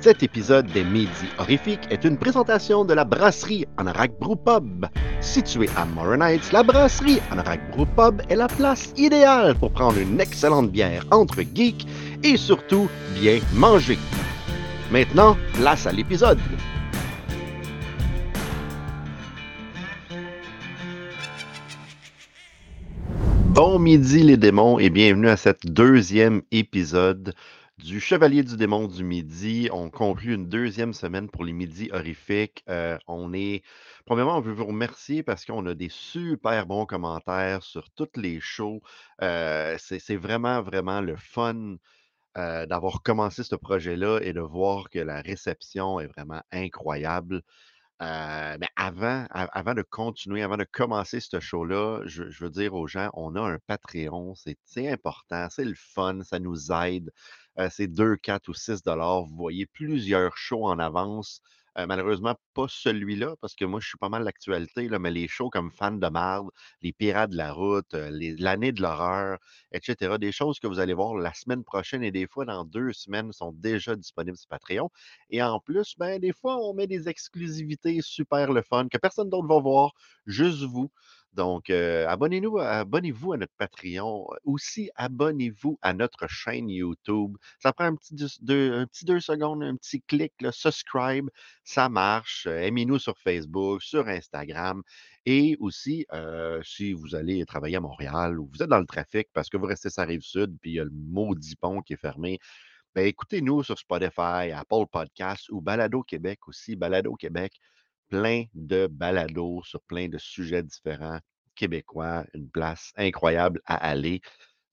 Cet épisode des Midi Horrifiques est une présentation de la brasserie Anorak Brew Pub. Située à Morin Heights, la brasserie Anorak Brew Pub est la place idéale pour prendre une excellente bière entre geeks et surtout bien manger. Maintenant, place à l'épisode. Bon midi les démons et bienvenue à cet deuxième épisode du Chevalier du démon du midi. On conclut une deuxième semaine pour les midis horrifiques. Euh, on est, premièrement, on veut vous remercier parce qu'on a des super bons commentaires sur toutes les shows. Euh, c'est c'est vraiment, vraiment le fun euh, d'avoir commencé ce projet-là et de voir que la réception est vraiment incroyable. Euh, mais avant, avant de continuer, avant de commencer ce show-là, je, veux dire aux gens, on a un Patreon, c'est c'est important, c'est le fun, ça nous aide. Euh, c'est 2, 4 ou 6 dollars. Vous voyez plusieurs shows en avance. Euh, malheureusement, pas celui-là, parce que moi, je suis pas mal l'actualité, mais les shows comme Fan de marde, Les Pirates de la route, euh, l'année de l'horreur, etc. Des choses que vous allez voir la semaine prochaine et des fois dans deux semaines sont déjà disponibles sur Patreon. Et en plus, ben, des fois, on met des exclusivités super le fun que personne d'autre va voir, juste vous. Donc, euh, abonnez-nous, abonnez-vous à notre Patreon. Aussi, abonnez-vous à notre chaîne YouTube. Ça prend un petit deux, secondes, un petit clic, subscribe, ça marche. Euh, Aimez-nous sur Facebook, sur Instagram. Et aussi, euh, si vous allez travailler à Montréal ou vous êtes dans le trafic parce que vous restez sur la rive sud, puis il y a le maudit pont qui est fermé, ben, écoutez-nous sur Spotify, Apple Podcasts ou Balado Québec aussi. Balado Québec, plein de balados sur plein de sujets différents québécois, une place incroyable à aller.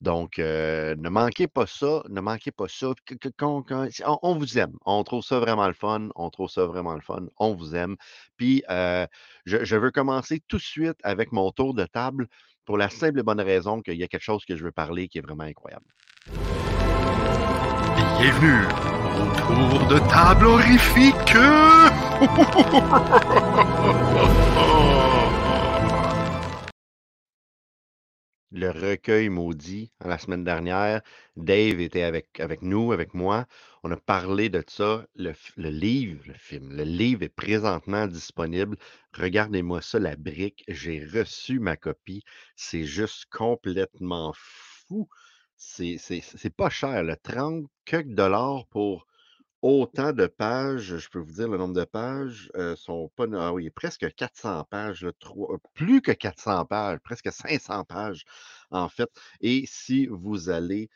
Donc, euh, ne manquez pas ça, ne manquez pas ça. On vous aime, on trouve ça vraiment le fun, on trouve ça vraiment le fun, on vous aime. Puis, euh, je, je veux commencer tout de suite avec mon tour de table pour la simple et bonne raison qu'il y a quelque chose que je veux parler qui est vraiment incroyable. Bienvenue au tour de table horrifique. le recueil maudit hein, la semaine dernière. Dave était avec, nous, avec moi. On a parlé de ça. Le livre, le film, le livre est présentement disponible. Regardez-moi ça, la brique. J'ai reçu ma copie. C'est juste complètement fou. C'est pas cher, le 30 quelques dollars pour Autant de pages, je peux vous dire le nombre de pages, heu, sont pas ah presque 400 pages, euh, plus que 400 pages, presque 500 pages, en fait et si vous allez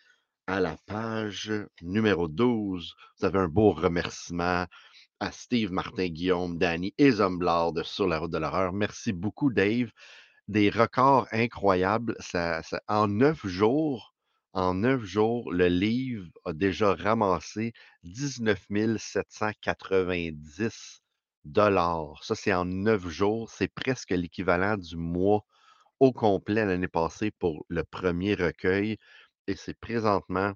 à la page numéro 12, vous avez un beau remerciement à Steve, Martin, Guillaume, Danny et Zomblard de Sur la route de l'horreur. Merci beaucoup, Dave des records incroyables. Ça- en neuf jours, en neuf jours, le livre a déjà ramassé 19 790 dollars. Ça, c'est en neuf jours. C'est presque l'équivalent du mois au complet l'année passée pour le premier recueil. Et c'est présentement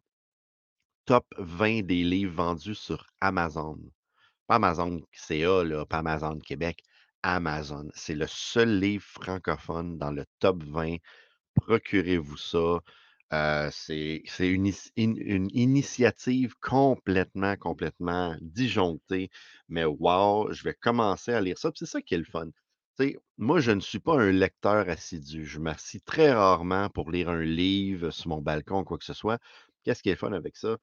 top 20 des livres vendus sur Amazon. Pas Amazon CA, là, pas Amazon Québec, Amazon. C'est le seul livre francophone dans le top 20. Procurez-vous ça. Euh, c'est une, initiative complètement, complètement disjonctée. Mais wow, je vais commencer à lire ça. C'est ça qui est le fun. Moi, je ne suis pas un lecteur assidu. Je m'assis très rarement pour lire un livre sur mon balcon quoi que ce soit. Qu'est-ce qui est fun avec ça?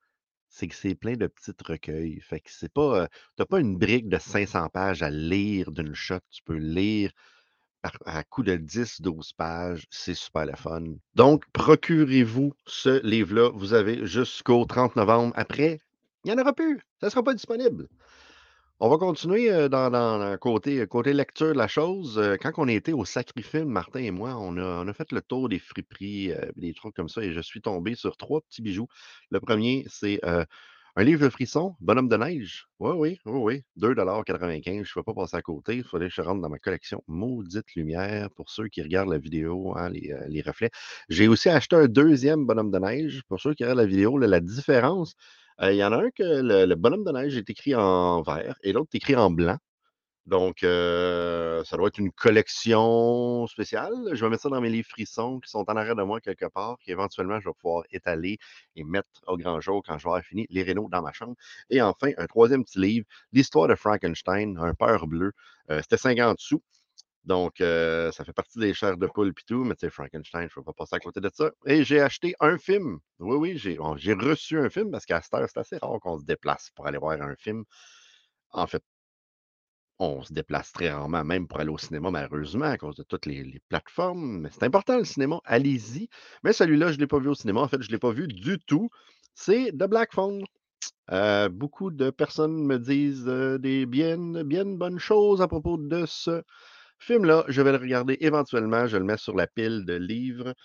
C'est que c'est plein de petits recueils. Fait que c'est pas, tu pas une brique de 500 pages à lire d'une shot. Tu peux lire à coup de 10-12 pages. C'est super le fun. Donc, procurez-vous ce livre-là. Vous avez jusqu'au 30 novembre. Après, il n'y en aura plus. Ça ne sera pas disponible. On va continuer, heu, dans dans côté lecture de la chose. Heu, quand on était au Sacrifilm, Martin et moi, on a fait le tour des friperies, heu, des trucs comme ça et je suis tombé sur 3 petits bijoux. Le premier, c'est, un livre de frissons, Bonhomme de neige? Oui, oui, oui, oui, 2,95 Je ne peux pas passer à côté. Il fallait que je rentre dans ma collection Maudite lumière pour ceux qui regardent la vidéo, hein, les, heu, les reflets. J'ai aussi acheté un deuxième bonhomme de neige pour ceux qui regardent la vidéo, la différence, Heu, il y en a un que le le bonhomme de neige est écrit en vert et l'autre est écrit en blanc. Donc, euh, ça doit être une collection spéciale. Je vais mettre ça dans mes livres frissons qui sont en arrière de moi quelque part, qu'éventuellement je vais pouvoir étaler et mettre au grand jour quand je vais avoir fini les rénaux dans ma chambre. Et enfin, un troisième petit livre, l'histoire de Frankenstein, un peur bleu. Euh, C'était 50 sous. Donc, euh, ça fait partie des chairs de poule et tout, mais tu sais, Frankenstein, je ne peux pas passer à côté de ça. Et j'ai acheté un film. Oui, oui, j'ai reçu un film parce qu'à cette heure, c'est assez rare qu'on se déplace pour aller voir un film. En fait, on se déplace très rarement, même pour aller au cinéma, malheureusement, à cause de toutes les, plateformes. Mais c'est important le cinéma, allez-y. Mais celui-là, je ne l'ai pas vu au cinéma. En fait, je ne l'ai pas vu du tout. C'est The Black Phone. Euh, beaucoup de personnes me disent euh, des bien, bien bonnes choses à propos de ce film-là. Je vais le regarder éventuellement. Je le mets sur la pile de livres.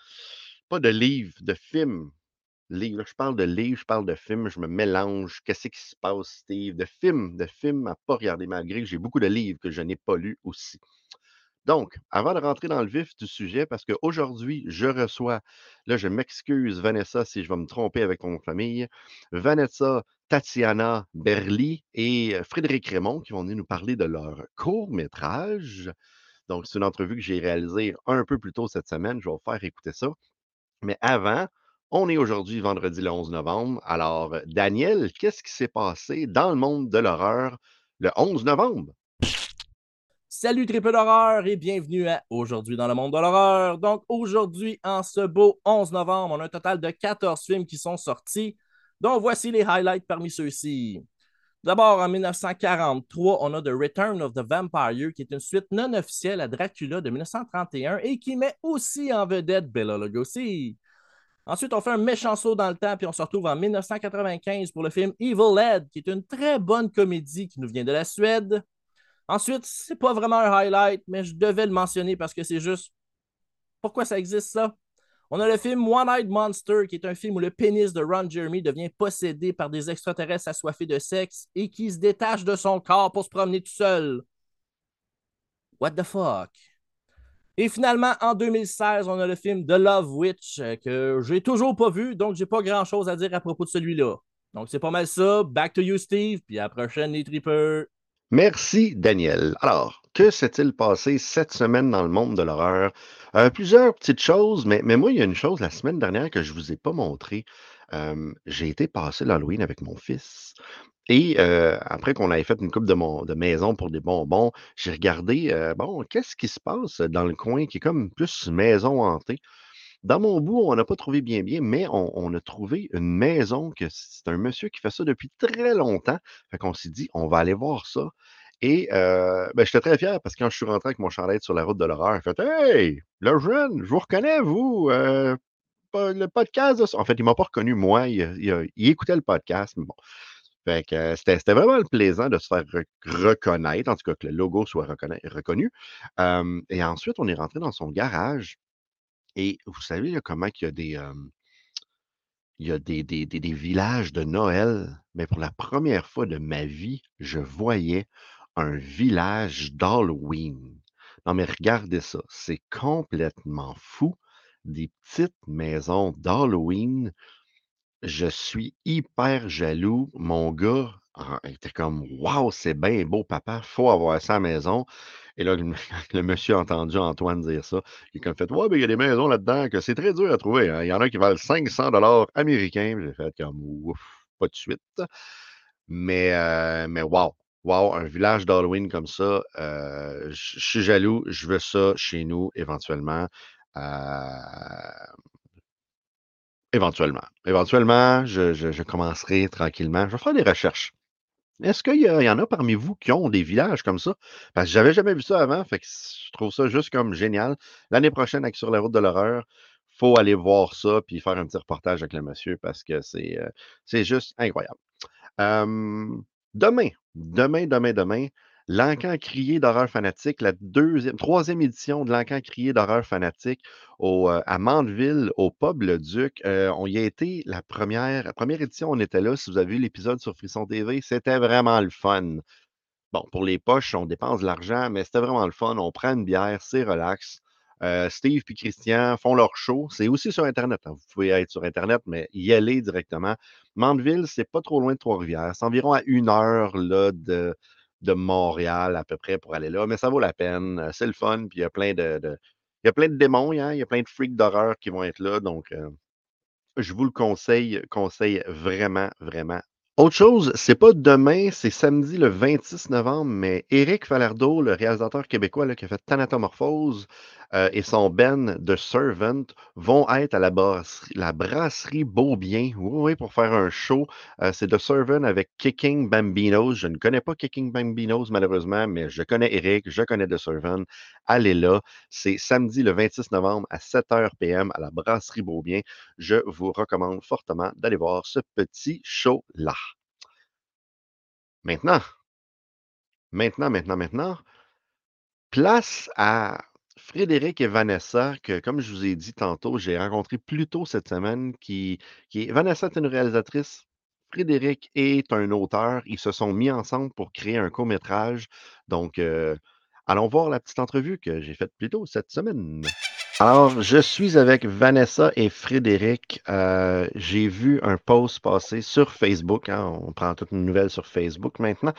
Pas de livres, de films. Je parle de livres, je parle de films, je me mélange. Qu'est-ce qui se passe, Steve? De films, de films à pas regarder, malgré que j'ai beaucoup de livres que je n'ai pas lus aussi. Donc, avant de rentrer dans le vif du sujet, parce qu'aujourd'hui, je reçois, là, je m'excuse, Vanessa, si je vais me tromper avec mon famille, Vanessa, Tatiana Berli et euh, Frédéric Raymond qui vont venir nous parler de leur court-métrage. Donc, c'est une entrevue que j'ai réalisée un peu plus tôt cette semaine. Je vais vous faire écouter ça. Mais avant, on est aujourd'hui vendredi le 11 novembre. Alors, euh, Daniel, qu'est-ce qui s'est passé dans le monde de l'horreur le 11 novembre? Salut triple d'horreur et bienvenue à Aujourd'hui dans le monde de l'horreur. Donc aujourd'hui, en ce beau 11 novembre, on a un total de 14 films qui sont sortis, dont voici les highlights parmi ceux-ci. D'abord, en 1943, on a The Return of the Vampire, qui est une suite non officielle à Dracula de 1931 et qui met aussi en vedette Bela Lugosi. Ensuite, on fait un méchant saut dans le temps, puis on se retrouve en 1995 pour le film Evil Ed, qui est une très bonne comédie qui nous vient de la Suède. Ensuite, c'est pas vraiment un highlight, mais je devais le mentionner parce que c'est juste pourquoi ça existe ça. On a le film One-Eyed Monster, qui est un film où le pénis de Ron Jeremy devient possédé par des extraterrestres assoiffés de sexe et qui se détache de son corps pour se promener tout seul. What the fuck? Et finalement, en 2016, on a le film The Love Witch, euh, que j'ai toujours pas vu, donc j'ai pas grand chose à dire à propos de celui-là. Donc c'est pas mal ça. Back to you, Steve, puis à la prochaine, les tripeurs. Merci, Daniel. Alors, que s'est-il passé cette semaine dans le monde de l'horreur? Euh, plusieurs petites choses, mais, moi, il y a une chose la semaine dernière que je ne vous ai pas montré. Euh, j'ai été passer l'Halloween avec mon fils. Et après qu'on ait fait une coupe de, maison pour des bonbons, j'ai regardé, bon, qu'est-ce qui se passe dans le coin qui est comme plus maison hantée? Dans mon bout, on n'a pas trouvé bien bien, mais on, a trouvé une maison que c'est un monsieur qui fait ça depuis très longtemps. Fait qu'on s'est dit, on va aller voir ça. Et ben, j'étais très fier parce que quand je suis rentré avec mon chandail sur la route de l'horreur, il fait Hey, le jeune, je vous reconnais, vous, le podcast. En fait, il ne m'a pas reconnu, moi. Il, il écoutait le podcast, mais bon. Fait que euh, c'était vraiment plaisant de se faire re- reconnaître, en tout cas que le logo soit reconnu. Et ensuite, on est rentré dans son garage. Et vous savez comment il y a des villages de Noël, mais pour la première fois de ma vie, je voyais un village d'Halloween. Non, mais regardez ça, c'est complètement fou. Des petites maisons d'Halloween. Je suis hyper jaloux. Mon gars était comme Waouh, c'est bien beau, papa, faut avoir ça à maison. Et là, le, monsieur a entendu Antoine dire ça. Il a comme fait Ouais, mais il y a des maisons là-dedans que c'est très dur à trouver. hein. Il y en a qui valent 500 dollars américains. J'ai fait comme Ouf, pas de suite. Mais, euh, mais wow. Wow, un village d'Halloween comme ça, je suis jaloux. Je veux ça chez nous éventuellement. Éventuellement. Éventuellement, je, commencerai tranquillement. Je vais faire des recherches. Est-ce qu'il y, en a parmi vous qui ont des villages comme ça? Parce que j'avais jamais vu ça avant, fait que je trouve ça juste comme génial. L'année prochaine, avec Sur la route de l'horreur, faut aller voir ça puis faire un petit reportage avec le monsieur parce que c'est euh, juste incroyable. Demain, demain, demain, demain, l'Encan crié d'horreur fanatique, la deuxième, troisième édition de l'Encan crié d'horreur fanatique euh, à Mandeville, au pub Duc. Euh, on y a été la première, première édition, on était là. Si vous avez vu l'épisode sur Frisson TV, c'était vraiment le fun. Bon, pour les poches, on dépense de l'argent, mais c'était vraiment le fun. On prend une bière, c'est relax. Euh, Steve et Christian font leur show. C'est aussi sur Internet. hein. Vous pouvez être sur Internet, mais y aller directement. Mandeville, c'est pas trop loin de Trois-Rivières. C'est environ à une heure là, de, de Montréal à peu près pour aller là, mais ça vaut la peine. euh, C'est le fun, puis il y a plein de, il y a plein de démons, hein, il y a plein de freaks d'horreur qui vont être là, donc euh, je vous le conseille, conseille vraiment, vraiment. Autre chose, c'est pas demain, c'est samedi le 26 novembre, mais Éric Falardeau, le réalisateur québécois qui a fait Thanatomorphose euh, et son Ben The Servant vont être à la brasserie, la brasserie Beaubien, oui, oui, pour faire un show. Euh, c'est The Servant avec Kicking Bambinos. Je ne connais pas Kicking Bambinos, malheureusement, mais je connais Eric, je connais The Servant. Allez là. C'est samedi le 26 novembre à 7h PM à la brasserie Beaubien. Je vous recommande fortement d'aller voir ce petit show-là. Maintenant, maintenant, maintenant, maintenant, place à Frédéric et Vanessa, que comme je vous ai dit tantôt, j'ai rencontré plus tôt cette semaine, qui, est, Vanessa est une réalisatrice, Frédéric est un auteur. Ils se sont mis ensemble pour créer un court-métrage. Donc, euh, allons voir la petite entrevue que j'ai faite plus tôt cette semaine. Alors, je suis avec Vanessa et Frédéric. Euh, j'ai vu un post passer sur Facebook. hein, on prend toute une nouvelle sur Facebook maintenant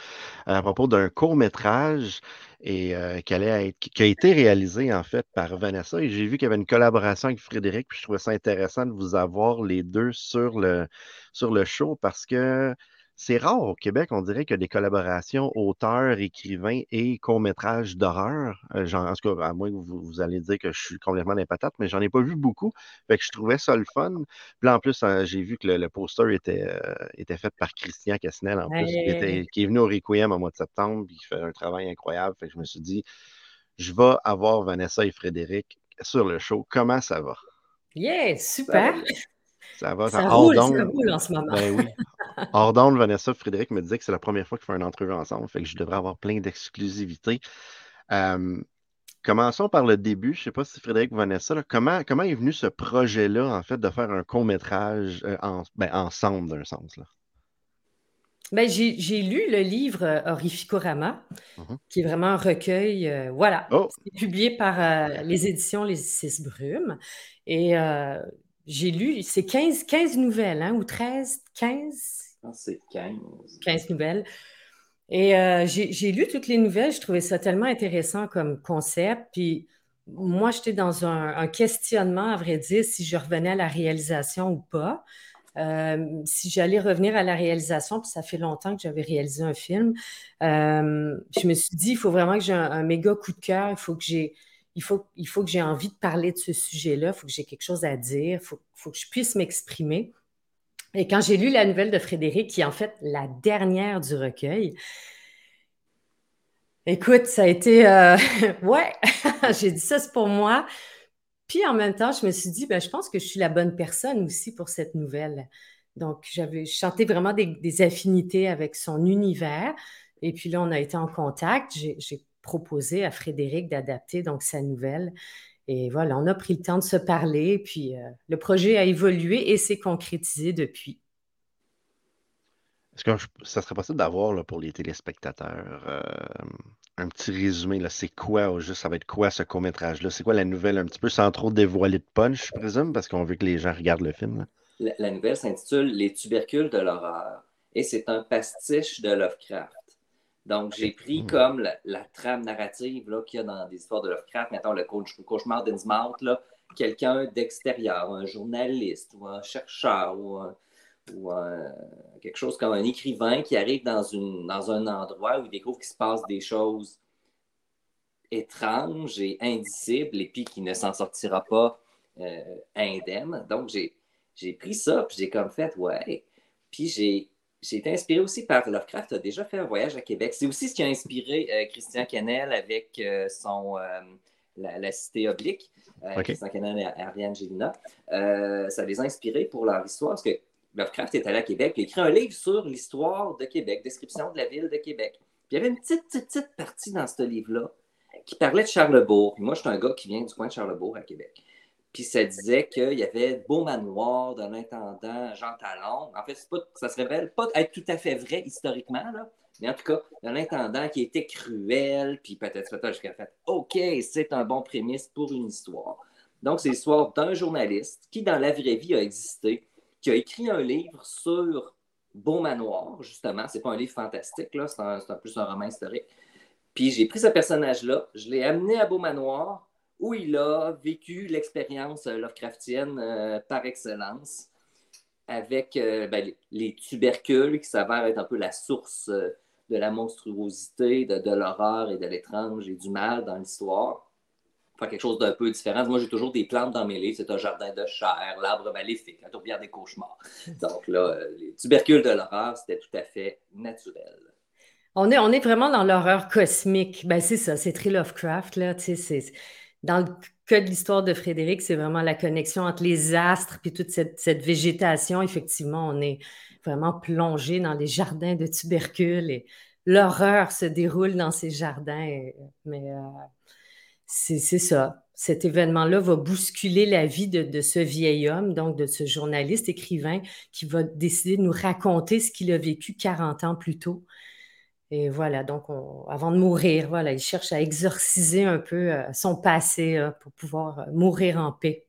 à propos d'un court métrage et euh, qui, allait être- qui a été réalisé en fait par Vanessa. Et j'ai vu qu'il y avait une collaboration avec Frédéric. Puis je trouvais ça intéressant de vous avoir les deux sur le, sur le show parce que c'est rare au Québec, on dirait qu'il y a des collaborations auteurs, écrivains et courts-métrages d'horreur. Euh, en tout cas, à moins que vous, vous allez dire que je suis complètement des patates, mais j'en ai pas vu beaucoup. Fait que je trouvais ça le fun. Puis là, en plus, hein, j'ai vu que le, le poster était, euh, était fait par Christian Casnel, en plus, qui, était- qui est venu au Requiem au mois de septembre, puis qui fait un travail incroyable. Fait que je me suis dit, je vais avoir Vanessa et Frédéric sur le show. Comment ça va? Yeah, super. Ça va? Ça hors roule, ça d'onde? roule en ce moment. Ben oui. Hors d'onde, Vanessa Frédéric me disaient que c'est la première fois qu'ils font une entrevue ensemble, fait que je devrais avoir plein d'exclusivités. Euh, commençons par le début. Je ne sais pas si Frédéric ou Vanessa, là, comment, comment est venu ce projet-là, en fait, de faire un court-métrage euh, en- ben, ensemble, d'un sens? Là? Ben, j'ai, j'ai lu le livre euh, Horrificorama, Mhm. qui est vraiment un recueil. euh, voilà. Oh! C'est publié par euh, les éditions Les Six Brumes. Et euh, j'ai lu, c'est 15, 15 nouvelles, hein, ou 13, 15, Je pense que c'est 15. 15 nouvelles. Et euh, j'ai j'ai lu toutes les nouvelles, je trouvais ça tellement intéressant comme concept. Puis moi, j'étais dans un, un questionnement, à vrai dire, si je revenais à la réalisation ou pas. Euh, si j'allais revenir à la réalisation, puis ça fait longtemps que j'avais réalisé un film, euh, je me suis dit, il faut vraiment que j'ai un, un méga coup de cœur, il faut que j'ai il faut, il faut que j'ai envie de parler de ce sujet-là, il faut que j'ai quelque chose à dire, il faut, faut que je puisse m'exprimer. Et quand j'ai lu la nouvelle de Frédéric, qui est en fait la dernière du recueil, écoute, ça a été... euh, ouais, j'ai dit ça, c'est pour moi. Puis en même temps, je me suis dit, ben, je pense que je suis la bonne personne aussi pour cette nouvelle. Donc, j'avais chanté vraiment des, des affinités avec son univers. Et puis là, on a été en contact. J'ai proposé à Frédéric d'adapter donc sa nouvelle. Et voilà, on a pris le temps de se parler. Puis euh, le projet a évolué et s'est concrétisé depuis. Est-ce que je- ça serait possible d'avoir là, pour les téléspectateurs euh, un petit résumé? là, C'est quoi, au juste, ça va être quoi ce court-métrage-là? C'est quoi la nouvelle, un petit peu sans trop dévoiler de punch, je présume, parce qu'on veut que les gens regardent le film. là? La, la nouvelle s'intitule Les tubercules de l'horreur et c'est un pastiche de Lovecraft. Donc, j'ai pris Hmm. comme la, la trame narrative qu'il y a dans des histoires de Lovecraft, mettons le cauch- cauchemar d'Innsmouth, quelqu'un d'extérieur, un journaliste ou un chercheur ou, un- ou un- quelque chose comme un écrivain qui arrive dans, une, dans un endroit où il découvre qu'il se passe des choses étranges et indicibles et puis qui ne s'en sortira pas euh, indemne. Donc, j'ai j'ai pris ça, puis j'ai comme fait, ouais. Puis j'ai j'ai été inspiré aussi par Lovecraft, a déjà fait un voyage à Québec. C'est aussi ce qui a inspiré euh, Christian Canel avec euh, son euh, la, la Cité oblique. Christian Canel et Ariane Gélina. Ça les a inspirés pour leur histoire, parce que Lovecraft est allé à Québec, il a écrit un livre sur l'histoire de Québec, description de la ville de Québec. Puis il y avait une petite, petite, petite partie dans ce livre-là qui parlait de Charlebourg. Puis moi, je suis un gars qui vient du coin de Charlebourg à Québec. Puis ça disait qu'il y avait beau manoir de l'intendant Jean Talon. En fait, pas, ça se révèle pas être tout à fait vrai historiquement, là. mais en tout cas, de l'intendant qui était cruel, puis peut-être peut jusqu'à fait OK, c'est un bon prémisse pour une histoire. Donc, c'est l'histoire d'un journaliste qui, dans la vraie vie, a existé, qui a écrit un livre sur Beau Manoir, justement. C'est pas un livre fantastique, c'est un, plus un roman historique. Puis j'ai pris ce personnage-là, je l'ai amené à Beau Manoir, où il a vécu l'expérience Lovecraftienne par excellence avec euh, ben, les, tubercules qui s'avèrent être un peu la source euh, de la monstruosité, de, l'horreur et de l'étrange et du mal dans l'histoire. Enfin, quelque chose d'un peu différent. Moi, j'ai toujours des plantes dans mes livres. C'est un jardin de chair, l'arbre maléfique, la tourbière des cauchemars. Donc là, euh, les tubercules de l'horreur, c'était tout à fait naturel. On est, on est vraiment dans l'horreur cosmique. Ben, c'est ça, c'est très Lovecraft. Là, dans le cas de l'histoire de Frédéric, c'est vraiment la connexion entre les astres puis toute cette, végétation. Effectivement, on est vraiment plongé dans les jardins de tubercules et l'horreur se déroule dans ces jardins. mais euh, c'est ça. Cet événement-là va bousculer la vie de, de, ce vieil homme, donc de ce journaliste écrivain qui va décider de nous raconter ce qu'il a vécu 40 ans plus tôt. Et voilà, donc avant de mourir, voilà, il cherche à exorciser un peu euh, son passé euh, pour pouvoir euh, mourir en paix.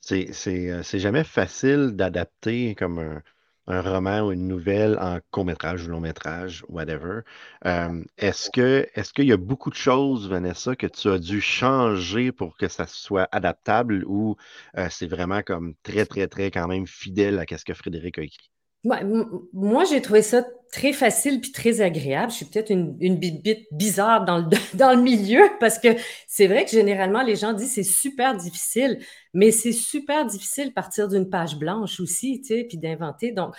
C'est jamais facile d'adapter comme un, roman ou une nouvelle en court-métrage ou long-métrage, whatever. est-ce est-ce qu'il y a beaucoup de choses, Vanessa, que tu as dû changer pour que ça soit adaptable ou c'est vraiment comme très, très, très quand même fidèle à ce que Frédéric a écrit? Moi, j'ai trouvé ça très facile puis très agréable. Je suis peut-être une, une bizarre dans le, dans le milieu parce que c'est vrai que généralement, les gens disent c'est super difficile, mais c'est super difficile partir d'une page blanche aussi, tu sais, puis d'inventer. Donc,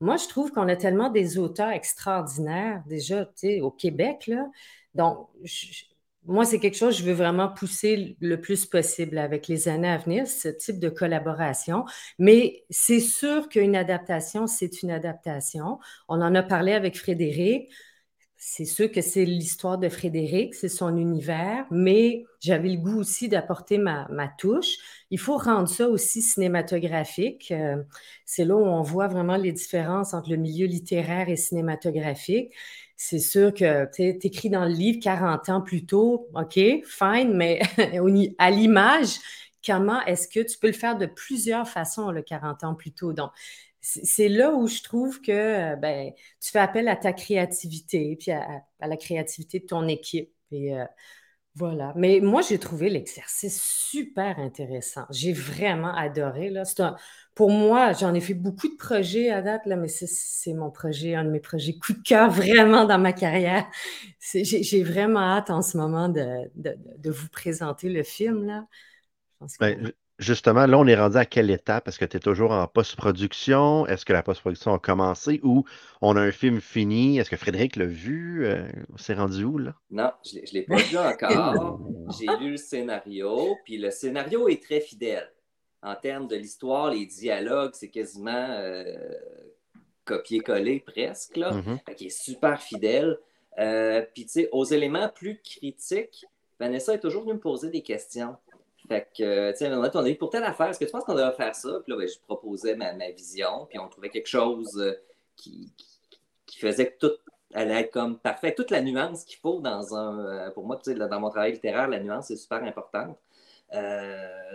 moi, je trouve qu'on a tellement des auteurs extraordinaires déjà, tu sais, au Québec, là. Donc, je, moi, c'est quelque chose que je veux vraiment pousser le plus possible avec les années à venir, ce type de collaboration. Mais c'est sûr qu'une adaptation, c'est une adaptation. On en a parlé avec Frédéric. C'est sûr que c'est l'histoire de Frédéric, c'est son univers, mais j'avais le goût aussi d'apporter ma, touche. Il faut rendre ça aussi cinématographique. Euh, c'est là où on voit vraiment les différences entre le milieu littéraire et cinématographique c'est sûr que tu écris dans le livre 40 ans plus tôt, OK, fine, mais à l'image, comment est-ce que tu peux le faire de plusieurs façons, le 40 ans plus tôt? Donc, c'est là où je trouve que ben, tu fais appel à ta créativité, puis à, la créativité de ton équipe. Euh, voilà. Mais moi, j'ai trouvé l'exercice super intéressant. J'ai vraiment adoré. Là. Un, pour moi, j'en ai fait beaucoup de projets à date, mais c'est mon projet, un de mes projets coup de cœur vraiment dans ma carrière. J'ai vraiment hâte en ce moment de, vous présenter le film. Là. Ben, justement, là, on est rendu à quelle étape? Est-ce que tu es toujours en post-production? Est-ce que la post-production a commencé ou on a un film fini? Est-ce que Frédéric l'a vu? Euh, c'est rendu où, là? Non, je ne l'ai pas vu encore. J'ai lu le scénario, puis le scénario est très fidèle en termes de l'histoire, les dialogues, c'est quasiment euh, copier-coller presque, là, mm-hmm. qui est super fidèle. Euh, puis, tu sais, aux éléments plus critiques, Vanessa est toujours venue me poser des questions. Fait que, tu sais, on a dit pour telle affaire, est-ce que tu penses qu'on devrait faire ça? Puis là, ben, je proposais ma, vision, puis on trouvait quelque chose euh, qui, faisait que tout allait être comme parfait. Toute la nuance qu'il faut dans un. Pour moi, tu sais, dans mon travail littéraire, la nuance est super importante.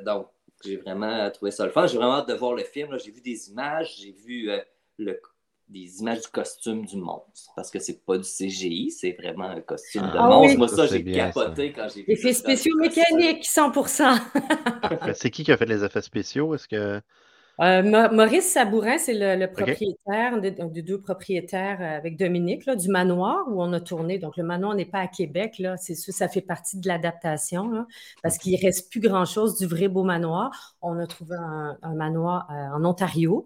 donc, j'ai vraiment trouvé ça le fun. J'ai vraiment hâte de voir le film. J'ai vu des images, j'ai vu euh, le, des images du costume du monstre. Parce que c'est pas du CGI, c'est vraiment un costume de ah monstre. Moi, ça, j'ai capoté quand j'ai vu Effets spéciaux mécaniques, 100%. c'est qui qui a fait les effets spéciaux? Est-ce que. Euh, Maurice Sabourin, c'est le, propriétaire, des, deux propriétaires euh, avec Dominique, du manoir où on a tourné. Donc, le manoir n'est pas à Québec, là, c'est sûr, ça fait partie de l'adaptation, parce qu'il ne reste plus grand-chose du vrai beau manoir. On a trouvé un, manoir euh, en Ontario.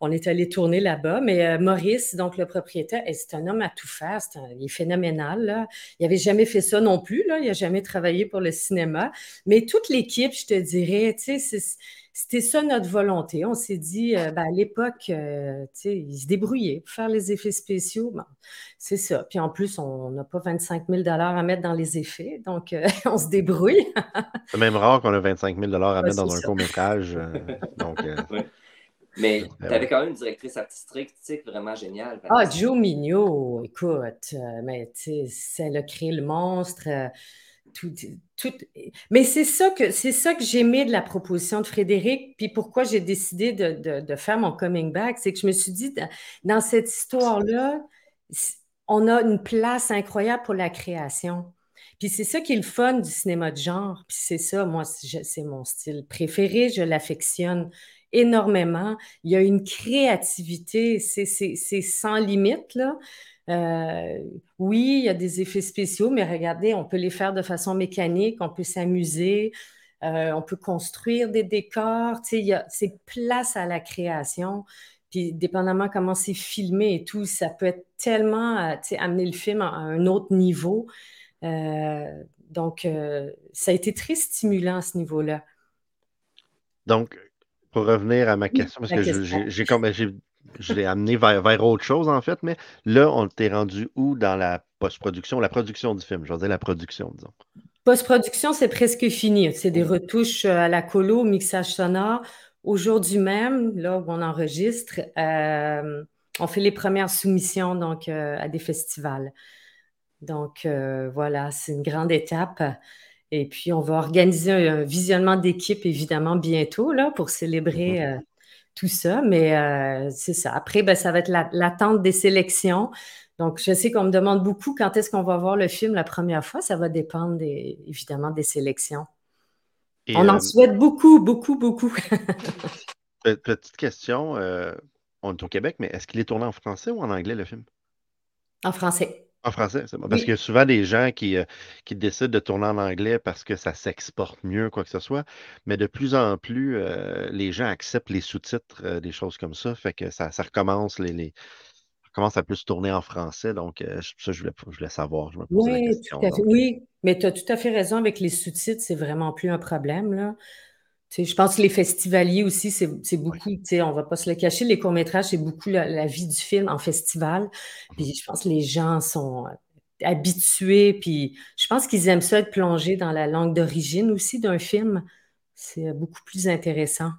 On est allé tourner là-bas, mais Maurice, donc le propriétaire, c'est un homme à tout faire, il est phénoménal. Il n'avait jamais fait ça non plus, là. il n'a jamais travaillé pour le cinéma. Mais toute l'équipe, je te dirais, c'était ça notre volonté. On s'est dit, euh, ben, à l'époque, euh, ils se débrouillaient pour faire les effets spéciaux. c'est ça. Puis en plus, on n'a pas 25 000 à mettre dans les effets, donc euh, on se débrouille. c'est même rare qu'on a 25 000 à mettre dans un court-métrage. donc, Mais tu avais quand même une directrice artistique vraiment géniale. Ah, Joe Mignot, écoute, mais elle a créé le monstre tout, tout... Mais c'est ça que c'est ça que j'aimais de la proposition de Frédéric, puis pourquoi j'ai décidé de, de, faire mon coming back, c'est que je me suis dit, dans cette histoire-là, on a une place incroyable pour la création. Puis c'est ça qui est le fun du cinéma de genre. Puis c'est ça, moi, c'est mon style préféré, je l'affectionne énormément. Il y a une créativité, c'est sans limite, là. Euh, oui, il y a des effets spéciaux, mais regardez, on peut les faire de façon mécanique, on peut s'amuser, euh, on peut construire des décors. Tu sais, c'est place à la création. Puis, dépendamment comment c'est filmé et tout, ça peut être tellement, euh, amener le film à un autre niveau. donc, ça a été très stimulant à ce niveau-là. Donc, pour revenir à ma question, parce que j'ai comme je l'ai amené vers, vers, autre chose, en fait, mais là, on t'est rendu où dans la post-production, la production du film? Je veux dire la production, disons. Post-production, c'est presque fini. C'est des retouches euh, à la colo, mixage sonore. Aujourd'hui même, là où on enregistre, euh, on fait les premières soumissions donc, euh, à des festivals. Donc voilà, c'est une grande étape. Et puis, on va organiser un, visionnement d'équipe, évidemment, bientôt, là, pour célébrer mm-hmm tout ça. Mais euh, c'est ça. Après, ben, ça va être l'attente des sélections. Donc, je sais qu'on me demande beaucoup quand est-ce qu'on va voir le film la première fois. Ça va dépendre des, évidemment des sélections. on en euh, souhaite beaucoup, beaucoup, beaucoup. petite question. Euh, on est au Québec, mais est-ce qu'il est tourné en français ou en anglais, le film? En français. En français, c'est bon. Parce qu'il y a souvent des gens qui, euh, qui décident de tourner en anglais parce que ça s'exporte mieux, quoi que ce soit. Mais de plus en plus, euh, les gens acceptent les sous-titres, euh, des choses comme ça. Fait que ça, recommence les, les commence à plus tourner en français. Donc, ça, je voulais, je voulais savoir. Je me oui, oui, mais tu as tout à fait raison avec les sous-titres, c'est vraiment plus un problème. Là je pense que les festivaliers aussi, c'est beaucoup, sais, on ne va pas se le cacher, les courts-métrages, c'est beaucoup la, vie du film en festival. Puis je pense que les gens sont euh, habitués, puis je pense qu'ils aiment ça être plongés dans la langue d'origine aussi d'un film. C'est beaucoup plus intéressant.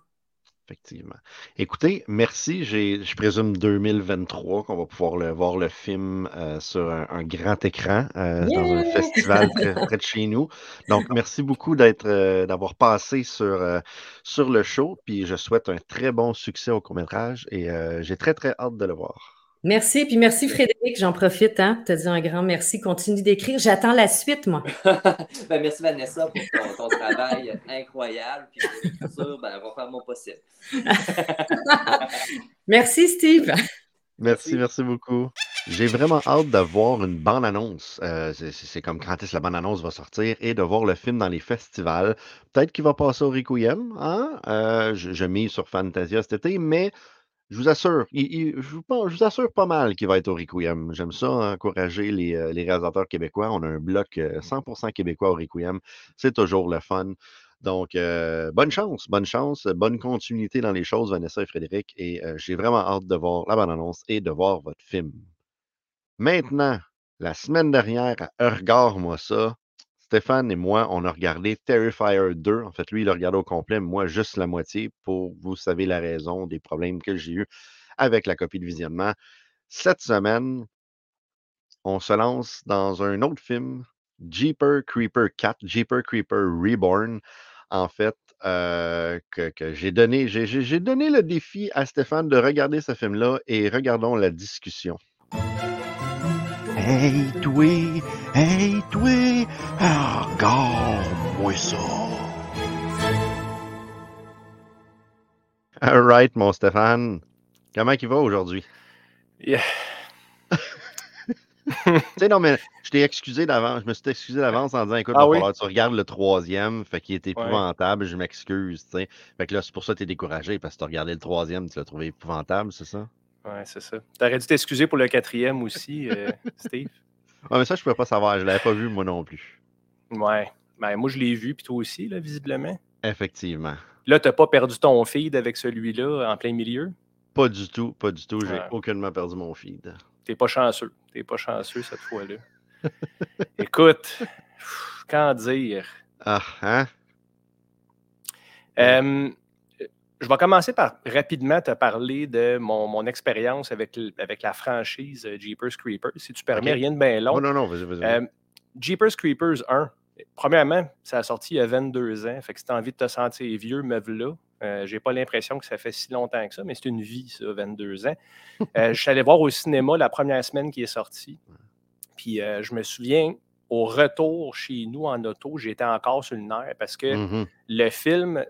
Effectivement. Écoutez, merci. Je présume 2023 qu'on va pouvoir le, voir le film euh, sur un, grand écran euh, dans un festival près, de chez nous. Donc, merci beaucoup d'être, euh, d'avoir passé sur, sur le show. Puis je souhaite un très bon succès au court-métrage et j'ai très, très hâte de le voir. Merci, puis merci Frédéric, j'en profite, hein, te dire un grand merci. Continue d'écrire. J'attends la suite, moi. ben, merci Vanessa pour ton, travail incroyable. Puis ben, on va faire mon possible. merci Steve. Merci, merci beaucoup. J'ai vraiment hâte de voir une bande-annonce. Euh, c'est comme quand est-ce la bande-annonce va sortir et de voir le film dans les festivals. Peut-être qu'il va passer au Requiem. Hein? Euh, je, je mise sur Fantasia cet été, mais je vous assure, je, vous, assure pas mal qu'il va être au Requiem. J'aime ça, encourager les, euh, réalisateurs québécois. On a un bloc 100% euh, québécois au Requiem. C'est toujours le fun. Donc, euh, bonne chance, bonne chance, bonne continuité dans les choses, Vanessa et Frédéric. Et j'ai vraiment hâte de voir la bande-annonce et de voir votre film. Maintenant, la semaine dernière, regarde-moi ça. Stéphane et moi, on a regardé Terrifier 2. En fait, lui, il a regardé au complet, moi, juste la moitié pour vous savez la raison des problèmes que j'ai eu avec la copie de visionnement. Cette semaine, on se lance dans un autre film, Jeeper Creeper 4, Jeeper Creeper Reborn. En fait, euh, que j'ai donné, j'ai donné le défi à Stéphane de regarder ce film-là et regardons la discussion. Hey, toi! Hey, toi! Regarde-moi ça! All right, mon Stéphane. Comment il va aujourd'hui? Yeah. tu sais, non, mais je t'ai excusé d'avance. Je me suis excusé d'avance en disant écoute, ah, oui? tu regardes le troisième, fait qu'il est épouvantable, je m'excuse, tu sais. Fait que là, c'est pour ça que tu es découragé, parce que tu as regardé le troisième, tu l'as trouvé épouvantable, c'est ça? Ouais, c'est ça. T'aurais dû t'excuser pour le quatrième aussi, euh, Steve. Ouais, mais ça, je ne pouvais pas savoir. Je ne l'avais pas vu, moi non plus. Ouais. Ben, moi, je l'ai vu, puis toi aussi, là, visiblement. Effectivement. Là, tu n'as pas perdu ton feed avec celui-là en plein milieu? Pas du tout, pas du tout. J'ai aucunement perdu mon feed. T'es pas chanceux. T'es pas chanceux cette fois-là. Écoute, qu'en dire? Ah, hein? Euh, je vais commencer par rapidement te parler de mon, expérience avec, avec la franchise euh, Jeepers Creepers. Si tu permets, rien de bien long. non, non, vas-y, vas-y. Euh, Jeepers Creepers 1, premièrement, ça a sorti il y a 22 ans. Fait que si tu as envie de te sentir vieux, me là. Euh, J'ai pas l'impression que ça fait si longtemps que ça, mais c'est une vie, ça, 22 ans. Euh, je suis allé voir au cinéma la première semaine qui est sortie. Puis je me souviens, au retour chez nous en auto, j'étais encore sur le nerf parce que Mhm. le film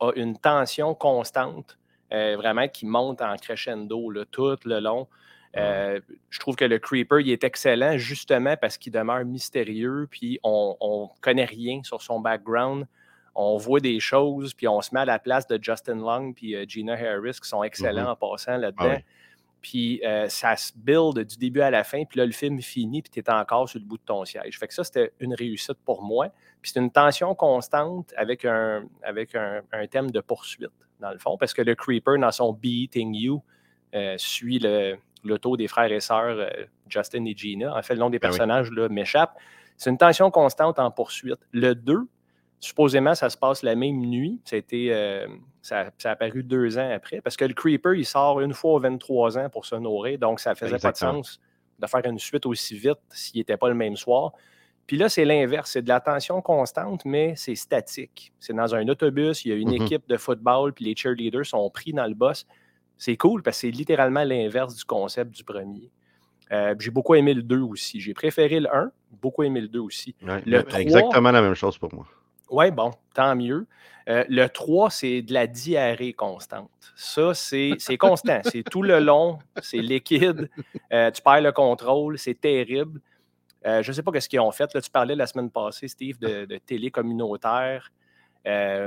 a une tension constante, euh, vraiment qui monte en crescendo là, tout le long. Euh, je trouve que le Creeper, il est excellent justement parce qu'il demeure mystérieux, puis on ne connaît rien sur son background. On voit des choses, puis on se met à la place de Justin Long puis euh, Gina Harris, qui sont excellents Mhm. en passant là-dedans. Ah oui. Puis euh, ça se build du début à la fin, puis là, le film finit, puis tu es encore sur le bout de ton siège. Fait que ça, c'était une réussite pour moi. Puis c'est une tension constante avec un, avec un, un thème de poursuite, dans le fond, parce que le Creeper, dans son Beating You, euh, suit le- l'auto des frères et sœurs euh, Justin et Gina. En fait, le nom des oui. personnages là, m'échappe. C'est une tension constante en poursuite. Le 2, supposément, ça se passe la même nuit. Ça a, été, euh, ça, ça a apparu deux ans après, parce que le Creeper, il sort une fois aux 23 ans pour se nourrir, donc ça faisait Exactement. pas de sens de faire une suite aussi vite s'il n'était pas le même soir. Puis là, c'est l'inverse. C'est de la tension constante, mais c'est statique. C'est dans un autobus, il y a une Mhm. équipe de football, puis les cheerleaders sont pris dans le boss. C'est cool parce que c'est littéralement l'inverse du concept du premier. Euh, J'ai beaucoup aimé le 2 aussi. J'ai préféré le 1, beaucoup aimé le 2 aussi. Ouais, Le Exactement la même chose pour moi. Oui, bon, tant mieux. Euh, le 3, c'est de la diarrhée constante. Ça, c'est constant. C'est tout le long, c'est liquide. Euh, tu perds le contrôle, c'est terrible. Euh, je ne sais pas ce qu'ils ont fait. Là, tu parlais la semaine passée, Steve, de, de télé communautaire.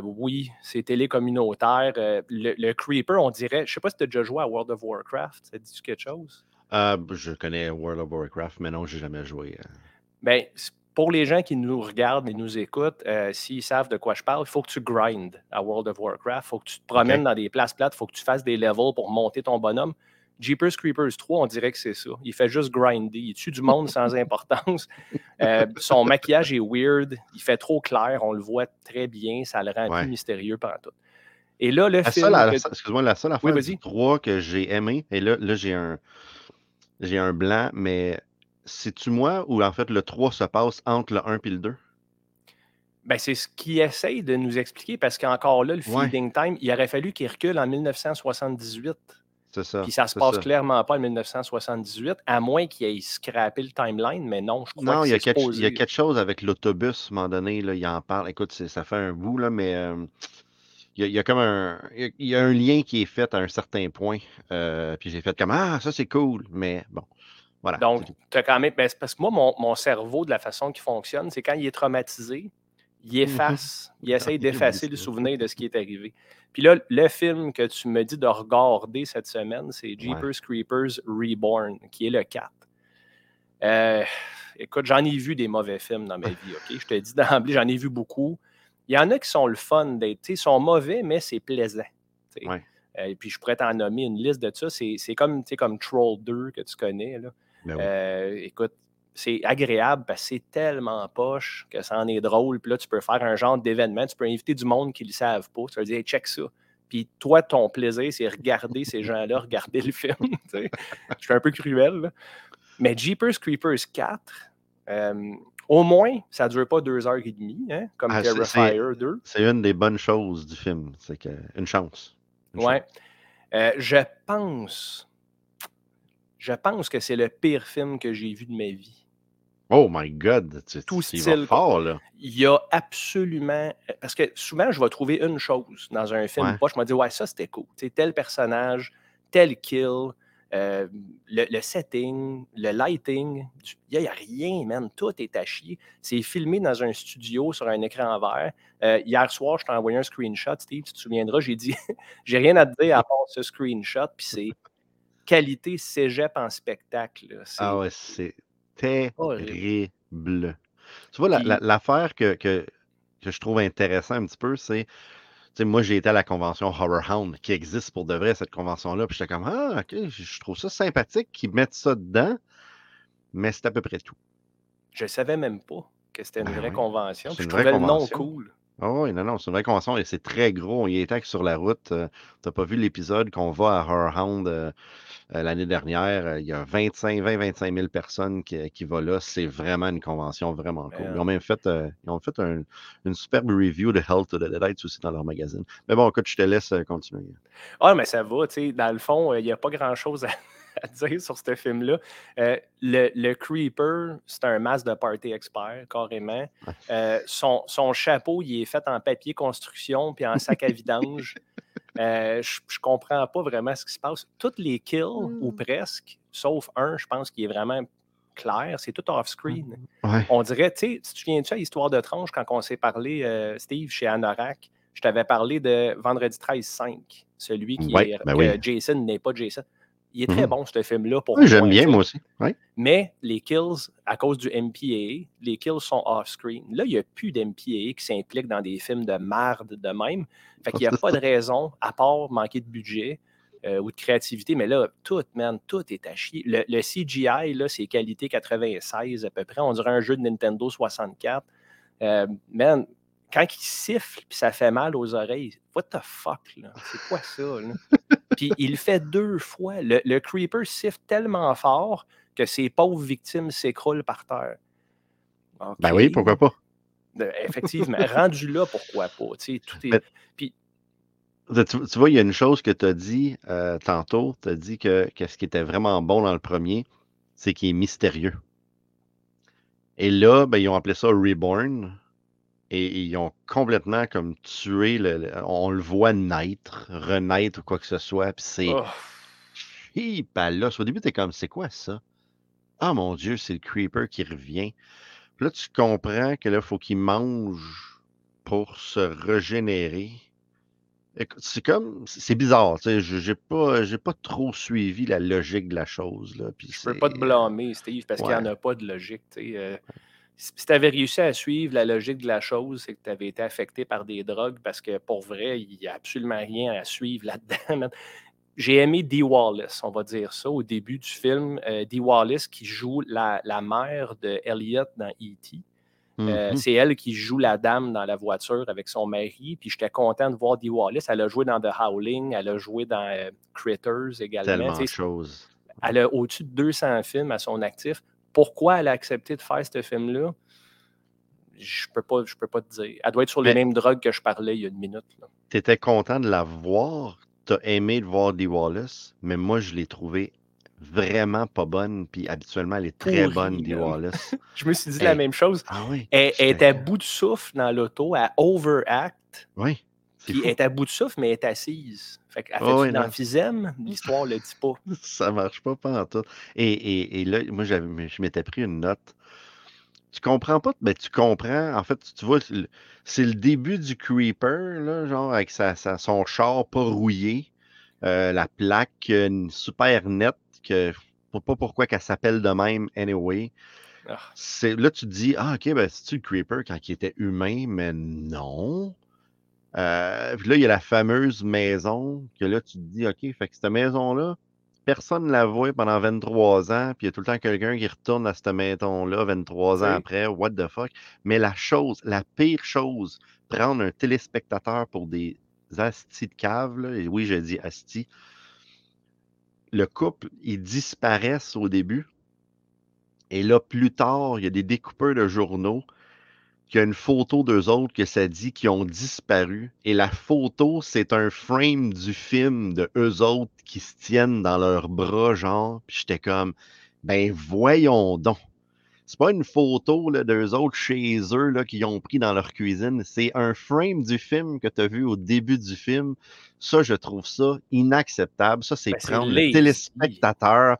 Oui, c'est télé communautaire. Le, le Creeper, on dirait. Je ne sais pas si tu as déjà joué à World of Warcraft. Ça dit quelque chose? Je connais World of Warcraft, mais non, j'ai jamais joué. euh. Pour les gens qui nous regardent et nous écoutent, euh, s'ils savent de quoi je parle, il faut que tu grindes à World of Warcraft. Il faut que tu te promènes dans des places plates. Il faut que tu fasses des levels pour monter ton bonhomme. Jeepers Creepers 3, on dirait que c'est ça. Il fait juste grinder. Il tue du monde sans importance. Euh, son maquillage est weird. Il fait trop clair. On le voit très bien. Ça le rend Ouais. plus mystérieux pendant tout. Et là, le La film. que- excuse-moi, la seule affaire du 3 que j'ai aimé, et là, là j'ai un j'ai un blanc, mais c'est-tu moi ou en fait le 3 se passe entre le 1 et le 2? Ben, c'est ce qu'il essaye de nous expliquer parce qu'encore là, le Ouais. feeding time, il aurait fallu qu'il recule en 1978. C'est ça. Puis ça se passe ça. clairement pas en 1978, à moins qu'il ait scrappé le timeline, mais non, je crois Non, que il y, a c'est quelque, il y a quelque chose avec l'autobus, à un moment donné, là, il en parle. Écoute, ça fait un bout, là, mais euh, il, y a, il y a comme un, il y a- il y a un lien qui est fait à un certain point. euh, puis j'ai fait comme Ah, ça c'est cool, mais bon, voilà. Donc, tu as quand même. ben, parce que moi, mon, mon cerveau, de la façon qu'il fonctionne, c'est quand il est traumatisé, il efface, il essaye Il oublie d'effacer le souvenir de ce qui est arrivé. Puis là, le film que tu me dis de regarder cette semaine, c'est Jeepers Creepers Reborn, qui est le 4. Euh, écoute, j'en ai vu des mauvais films dans ma vie, OK? Je te dis d'emblée, j'en ai vu beaucoup. Il y en a qui sont le fun d'être, ils sont mauvais, mais c'est plaisant. Ouais. Euh, et puis, je pourrais t'en nommer une liste de ça. C'est c'est comme, comme Troll 2 que tu connais. Là. Ben oui. Euh, écoute, c'est agréable parce que c'est tellement poche que ça en est drôle. Puis là, tu peux faire un genre d'événement. Tu peux inviter du monde qui ne le savent pas. Tu vas dire, Hey, check ça. Puis toi, ton plaisir, c'est regarder ces gens-là, regarder le film. Je suis un peu cruel. là. Mais Jeepers Creepers 4, euh, au moins, ça ne dure pas deux heures et demie, hein, comme Ah, Terrifier 2. C'est une des bonnes choses du film. C'est une chance. Une Ouais. chance. Euh, je pense. Je pense que c'est le pire film que j'ai vu de ma vie. Oh my God, tu, Tout style, vas fort là. Il y a absolument. Parce que souvent, je vais trouver une chose dans un film Ouais. Je me dis, ouais, ça c'était cool. Tel personnage, tel kill, euh, le, le setting, le lighting. Il n'y a, rien, man. Tout est à chier. C'est filmé dans un studio sur un écran vert. Euh, hier soir, je t'ai envoyé un screenshot, Steve, tu te souviendras. J'ai dit, j'ai rien à te dire à part ce screenshot. Puis c'est qualité cégep en spectacle. Ah ouais, c'est terrible. Tu vois, la- Puis- la- l'affaire que, que, que je trouve intéressant un petit peu, c'est, moi j'ai été à la convention Horror Hound, qui existe pour de vrai, cette convention-là, puis j'étais comme, ah, ok, je je trouve ça sympathique qu'ils mettent ça dedans, mais c'est à peu près tout. Je ne savais même pas que c'était une Ben vraie oui, convention. puis je une vraie trouvais le nom cool. Ah oui, non, non, c'est une vraie convention et c'est très gros. Il est temps que sur la route, euh, t'as pas vu l'épisode qu'on va à Horror Hound, euh, euh, l'année dernière. Il y a 25, 20, 25 000 personnes qui, qui vont là. C'est vraiment une convention vraiment cool. Ils ont même fait, ils ont fait un- une superbe review de Health of the Deadites aussi dans leur magazine. Mais bon, écoute, je te laisse continuer. Ah, mais ça va, tu sais. Dans le fond, il n'y a pas grand-chose à, à dire sur ce film-là. Euh, le, le Creeper, c'est un masque de party expert, carrément. Euh, son, son chapeau, il est fait en papier construction puis en sac à vidange. Euh, je ne comprends pas vraiment ce qui se passe. Toutes les kills, ou Mm. presque, sauf un, je pense, qui est vraiment clair, c'est tout off-screen. Ouais. On dirait, tu sais, tu te souviens-tu à Histoire de tranche quand on s'est parlé, euh, Steve, chez Anorak, je t'avais parlé de Vendredi 13-5, celui qui Ouais, est ben que oui. Jason n'est pas Jason. Il est très Mhm. bon, ce film-là. pour Oui, j'aime bien, moi aussi. Mais les kills, à cause du MPAA, les kills sont off-screen. Là, il n'y a plus d'MPAA qui s'implique dans des films de marde de même. Fait qu'il n'y a pas de raison, à part manquer de budget euh, ou de créativité. Mais là, tout, man, tout est à chier. Le, le CGI, là, c'est qualité 96 à peu près. On dirait un jeu de Nintendo 64. Euh, man, quand il siffle puis ça fait mal aux oreilles, what the fuck, là? C'est quoi ça, là? Puis il fait deux fois. Le, le creeper siffle tellement fort que ces pauvres victimes s'écroulent par terre. Ben oui, pourquoi pas? Effectivement. Rendu là, pourquoi pas? Tu sais, tout est... Mais- Puis, Tu, tu vois, il y a une chose que tu as dit euh, tantôt. Tu as dit que, que ce qui était vraiment bon dans le premier, c'est qu'il est mystérieux. Et là, ben, ils ont appelé ça Reborn. Et ils ont complètement comme tué le. on le voit naître, renaître ou quoi que ce soit. Puis c'est. oh, Hi, là, Au début, t'es comme, c'est quoi ça? Ah mon Dieu, c'est le creeper qui revient. Puis là, tu comprends que là, il faut qu'il mange pour se régénérer. C'est comme, c'est bizarre, tu sais, je- j'ai pas, j'ai pas trop suivi la logique de la chose, là. Puis je peux pas te blâmer, Steve, parce qu'il n'y en a pas de logique. tu sais, euh, si tu avais réussi à suivre la logique de la chose, c'est que tu avais été affecté par des drogues, parce que pour vrai, il n'y a absolument rien à suivre là-dedans. J'ai aimé Dee Wallace, on va dire ça, au début du film. Euh, Dee Wallace qui joue la, la mère de Elliot dans E.T. Euh, Mhm. c'est elle qui joue la dame dans la voiture avec son mari. Puis j'étais content de voir Dee Wallace. Elle a joué dans The Howling, elle a joué dans euh, Critters également. tellement de choses. Elle a au-dessus de 200 films à son actif. Pourquoi elle a accepté de faire ce film-là? Je peux pas, je peux pas te dire. Elle doit être sur les Mais- mêmes drogues que je parlais il y a une minute. là. T'étais content de la voir, t'as aimé de voir Dee Wallace, mais moi, je l'ai trouvée vraiment pas bonne, puis habituellement, elle est très bonne, Dee. Wallace. Je me suis dit la même chose. Ah oui? Elle, était à bout de souffle dans l'auto, elle overact. Oui. Elle est à bout de souffle, mais elle est assise. Fait qu'elle fait ouais, non. l'emphysème. L'histoire le dit pas. Ça marche pas, pas en tout. Et, et, et là, moi, j'avais, je m'étais pris une note. Tu comprends pas? Ben, tu comprends. En fait, tu, vois, c'est le- début du Creeper, là, genre, avec sa, sa- son char pas rouillé, euh, la plaque euh, super nette, que je sais pas pourquoi qu'elle s'appelle de même, anyway. Ah. C'est, là, tu te dis, ah, ok, ben, c'est-tu le Creeper quand il était humain? Mais non. Euh, puis là, il y a la fameuse maison que là, tu te dis, OK, fait que cette maison-là, personne ne la voit pendant 23 ans, puis il y a tout le temps quelqu'un qui retourne à cette maison-là 23 ans après, what the fuck. Mais la chose, la pire chose, prendre un téléspectateur pour des astis de cave, là, et oui, je dis asti, le couple, ils disparaissent au début, et là, plus tard, il y a des découpeurs de journaux qu'il y a une photo d'eux autres que ça dit qu'ils ont disparu. Et la photo, c'est un frame du film de eux autres qui se tiennent dans leurs bras, genre. Puis j'étais comme, ben voyons donc. C'est pas une photo là, d'eux autres chez eux là, qu'ils ont pris dans leur cuisine. C'est un frame du film que tu as vu au début du film. Ça, je trouve ça inacceptable. Ça, c'est Ben, prendre le téléspectateur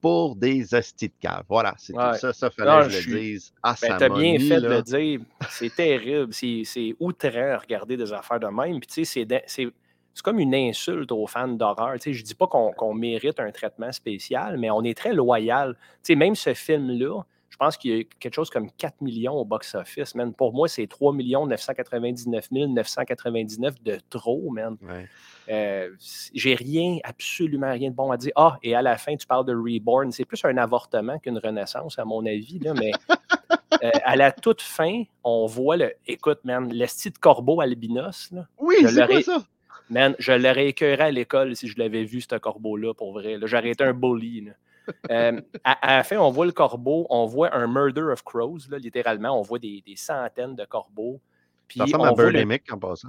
pour des hosties de cave. Voilà, c'est tout ça. Ça, fallait Non, que je je le dise. Ah, Ben, t'as bien fait de le dire. C'est terrible. C'est outrant à regarder des affaires de même. Puis, tu sais, c'est c'est comme une insulte aux fans d'horreur. Tu sais, je dis pas qu'on mérite un traitement spécial, mais on est très loyal. Tu sais, même ce film-là, pense qu'il y a quelque chose comme 4 millions au box-office, man. Pour moi, c'est 3 999 999 de trop, man. Ouais. Euh, j'ai rien, absolument rien de bon à dire. Ah, et à la fin, tu parles de Reborn. C'est plus un avortement qu'une renaissance, à mon avis. Là, mais euh, à la toute fin, on voit le. Écoute, man, l'esti de corbeau albinos. Là, Oui, Je c'est quoi ça? Man, je l'aurais écœuré à l'école si je l'avais vu, ce corbeau-là, pour vrai. là. J'aurais été un bully. là. Euh, à, à la fin, on voit le corbeau, on voit un murder of crows, là, littéralement. On voit des, des centaines de corbeaux. Puis Ça ressemble à voit le- Birdemic en passant.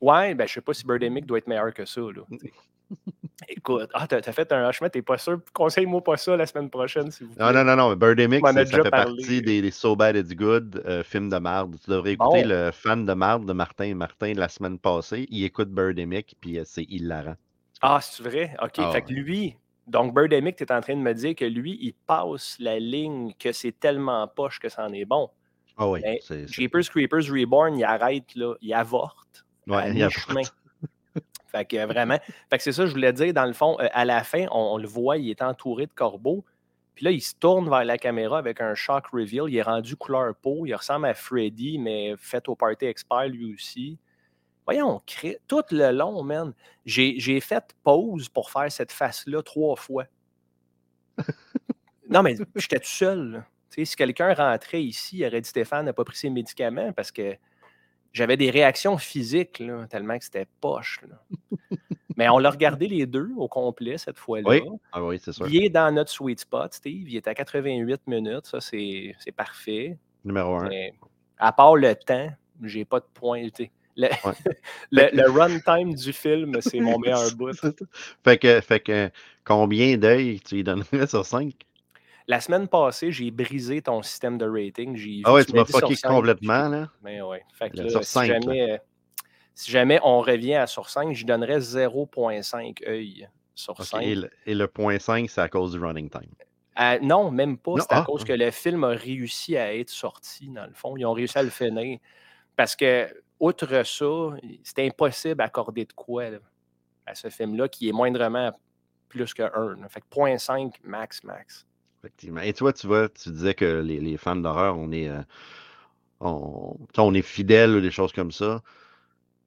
Ouais, ben, je sais pas si Birdemic doit être meilleur que ça. Là. Écoute, ah, t'as fait un hachement, t'es pas sûr. Conseille-moi pas ça la semaine prochaine, s'il vous plaît. Non, non, non, non. Birdemic, ça fait parlé. partie des, des So Bad It's Good euh, films de marde. Tu devrais écouter Bon. le fan de marde de Martin Martin la semaine passée. Il écoute Birdemic, puis euh, c'est hilarant. Ah, c'est vrai? OK. Ah, fait que lui, donc Birdemic, tu es en train de me dire que lui, il passe la ligne que c'est tellement poche que c'en est bon. Ah oui. Ben, c'est- c'est- Jeepers Creepers Reborn, il arrête, là, il avorte. Ouais, il mi-chemin. fait que vraiment, fait que c'est ça, que je voulais dire, dans le fond, euh, à la fin, on, on le voit, il est entouré de corbeaux. Puis là, il se tourne vers la caméra avec un shock reveal. Il est rendu couleur peau. Il ressemble à Freddy, mais fait au Party Expert lui aussi. Voyons, crée- tout le long, man. J'ai fait pause pour faire cette face-là trois fois. non, mais j'étais tout seul. si quelqu'un rentrait ici, il aurait dit Stéphane n'a pas pris ses médicaments parce que j'avais des réactions physiques, là, tellement que c'était poche. là. mais on l'a regardé les deux au complet cette fois-là. Oui, ah oui, c'est sûr. Il est dans notre sweet spot, Steve. Il est à 88 minutes. Ça, c'est c'est parfait. Numéro un. Mais à part le temps, j'ai pas de point. Le, Ouais. le, le runtime du film, c'est mon meilleur bout. fait que, fait que combien d'œils tu lui donnerais sur 5? La semaine passée, j'ai brisé ton système de rating. J'ai Ah ouais, tu m'as fucké complètement, là. Mais ouais. Fait que Là, sur si, là. euh, si jamais on revient à sur 5, j'y donnerais 0.5 œil sur Ok, 5. Et, le, et le point 5, c'est à cause du running time? Euh, non, même pas. C'est à ah, cause ah. que le film a réussi à être sorti, dans le fond. Ils ont réussi à le finir. Parce que, outre ça, c'est impossible d'accorder de quoi à ce film-là, qui est moindrement plus que 1. Fait que 0.5 max, max. Effectivement. Et toi, tu vois, tu disais que les, fans d'horreur, on est, euh, on, on est fidèles ou des choses comme ça.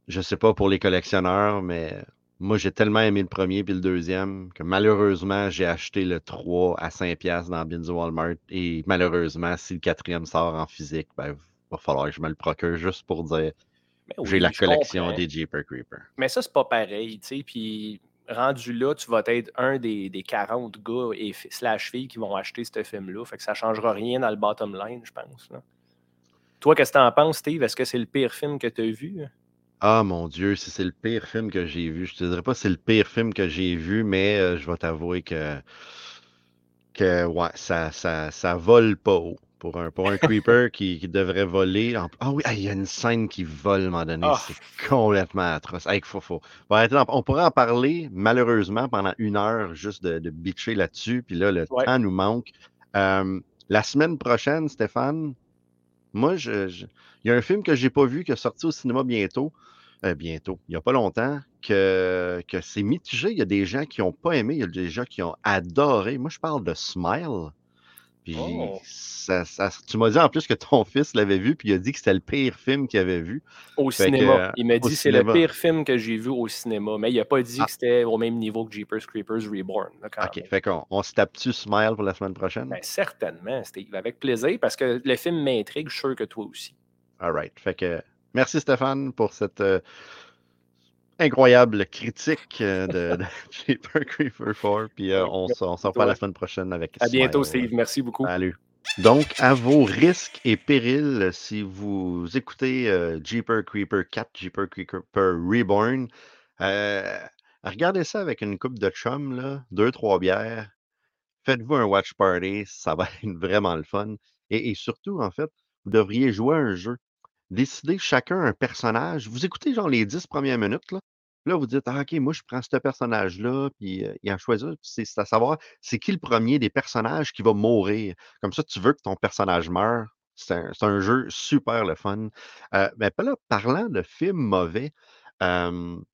Je sais pas pour les collectionneurs, mais moi, j'ai tellement aimé le premier puis le deuxième que malheureusement, j'ai acheté le 3 à 5$ dans Bins Walmart. Et malheureusement, si le quatrième sort en physique, ben, va falloir que je me le procure juste pour dire oui, j'ai la collection comprends. des Jeeper Creeper. Mais ça, c'est pas pareil, tu sais. Puis rendu là, tu vas être un des, des 40 gars et slash filles qui vont acheter ce film-là. Fait que ça changera rien dans le bottom line, je pense. là. Toi, qu'est-ce que t'en penses, Steve? Est-ce que c'est le pire film que tu as vu? Ah mon Dieu, si c'est le pire film que j'ai vu, je te dirais pas si c'est le pire film que j'ai vu, mais euh, je vais t'avouer que, que ouais, ça, ça, ça vole pas haut. Pour un, pour un creeper qui, qui devrait voler. en- Ah oui, ah, il y a une scène qui vole à un moment donné. Ah. C'est complètement atroce. Hey, faut, On pourrait en parler, malheureusement, pendant une heure, juste de, de bitcher là-dessus. Puis là, le Ouais. temps nous manque. Euh, la semaine prochaine, Stéphane, moi, je, je- il y a un film que j'ai pas vu qui est sorti au cinéma bientôt. euh, bientôt, il n'y a pas longtemps, que, que c'est mitigé. Il y a des gens qui n'ont pas aimé, il y a des gens qui ont adoré. Moi, je parle de Smile. Puis Oh. ça, ça- tu m'as dit en plus que ton fils l'avait vu, puis il a dit que c'était le pire film qu'il avait vu. Au Fait cinéma. euh, Il m'a dit c'est le pire film que j'ai vu au cinéma. Mais il n'a pas dit Ah. que c'était au même niveau que Jeepers Creepers Reborn. là, OK, même. fait qu'on on se tape-tu Smile pour la semaine prochaine? Ben, certainement, Steve. Avec plaisir, parce que le film m'intrigue, je suis sûr que toi aussi. All right. Fait que merci Stéphane pour cette euh, incroyable critique euh, de, de Jeepers Creeper 4. Puis euh, on s'en on s'en reparle la semaine prochaine avec À bientôt. Steve. Merci beaucoup. Salut. Donc, à vos risques et périls, si vous écoutez euh, Jeeper Creeper 4, Jeeper Creeper Reborn, euh, regardez ça avec une coupe de chum, là, deux, trois bières. Faites-vous un watch party, ça va être vraiment le fun. Et, et surtout, en fait, vous devriez jouer à un jeu. Décidez chacun un personnage. Vous écoutez genre les 10 premières minutes, là. Là, vous dites, ah, OK, moi, je prends ce personnage-là, puis euh, il en choisit C'est à savoir, c'est qui le premier des personnages qui va mourir? Comme ça, tu veux que ton personnage meure. C'est un, jeu super le fun. Euh, mais là, parlant de films mauvais,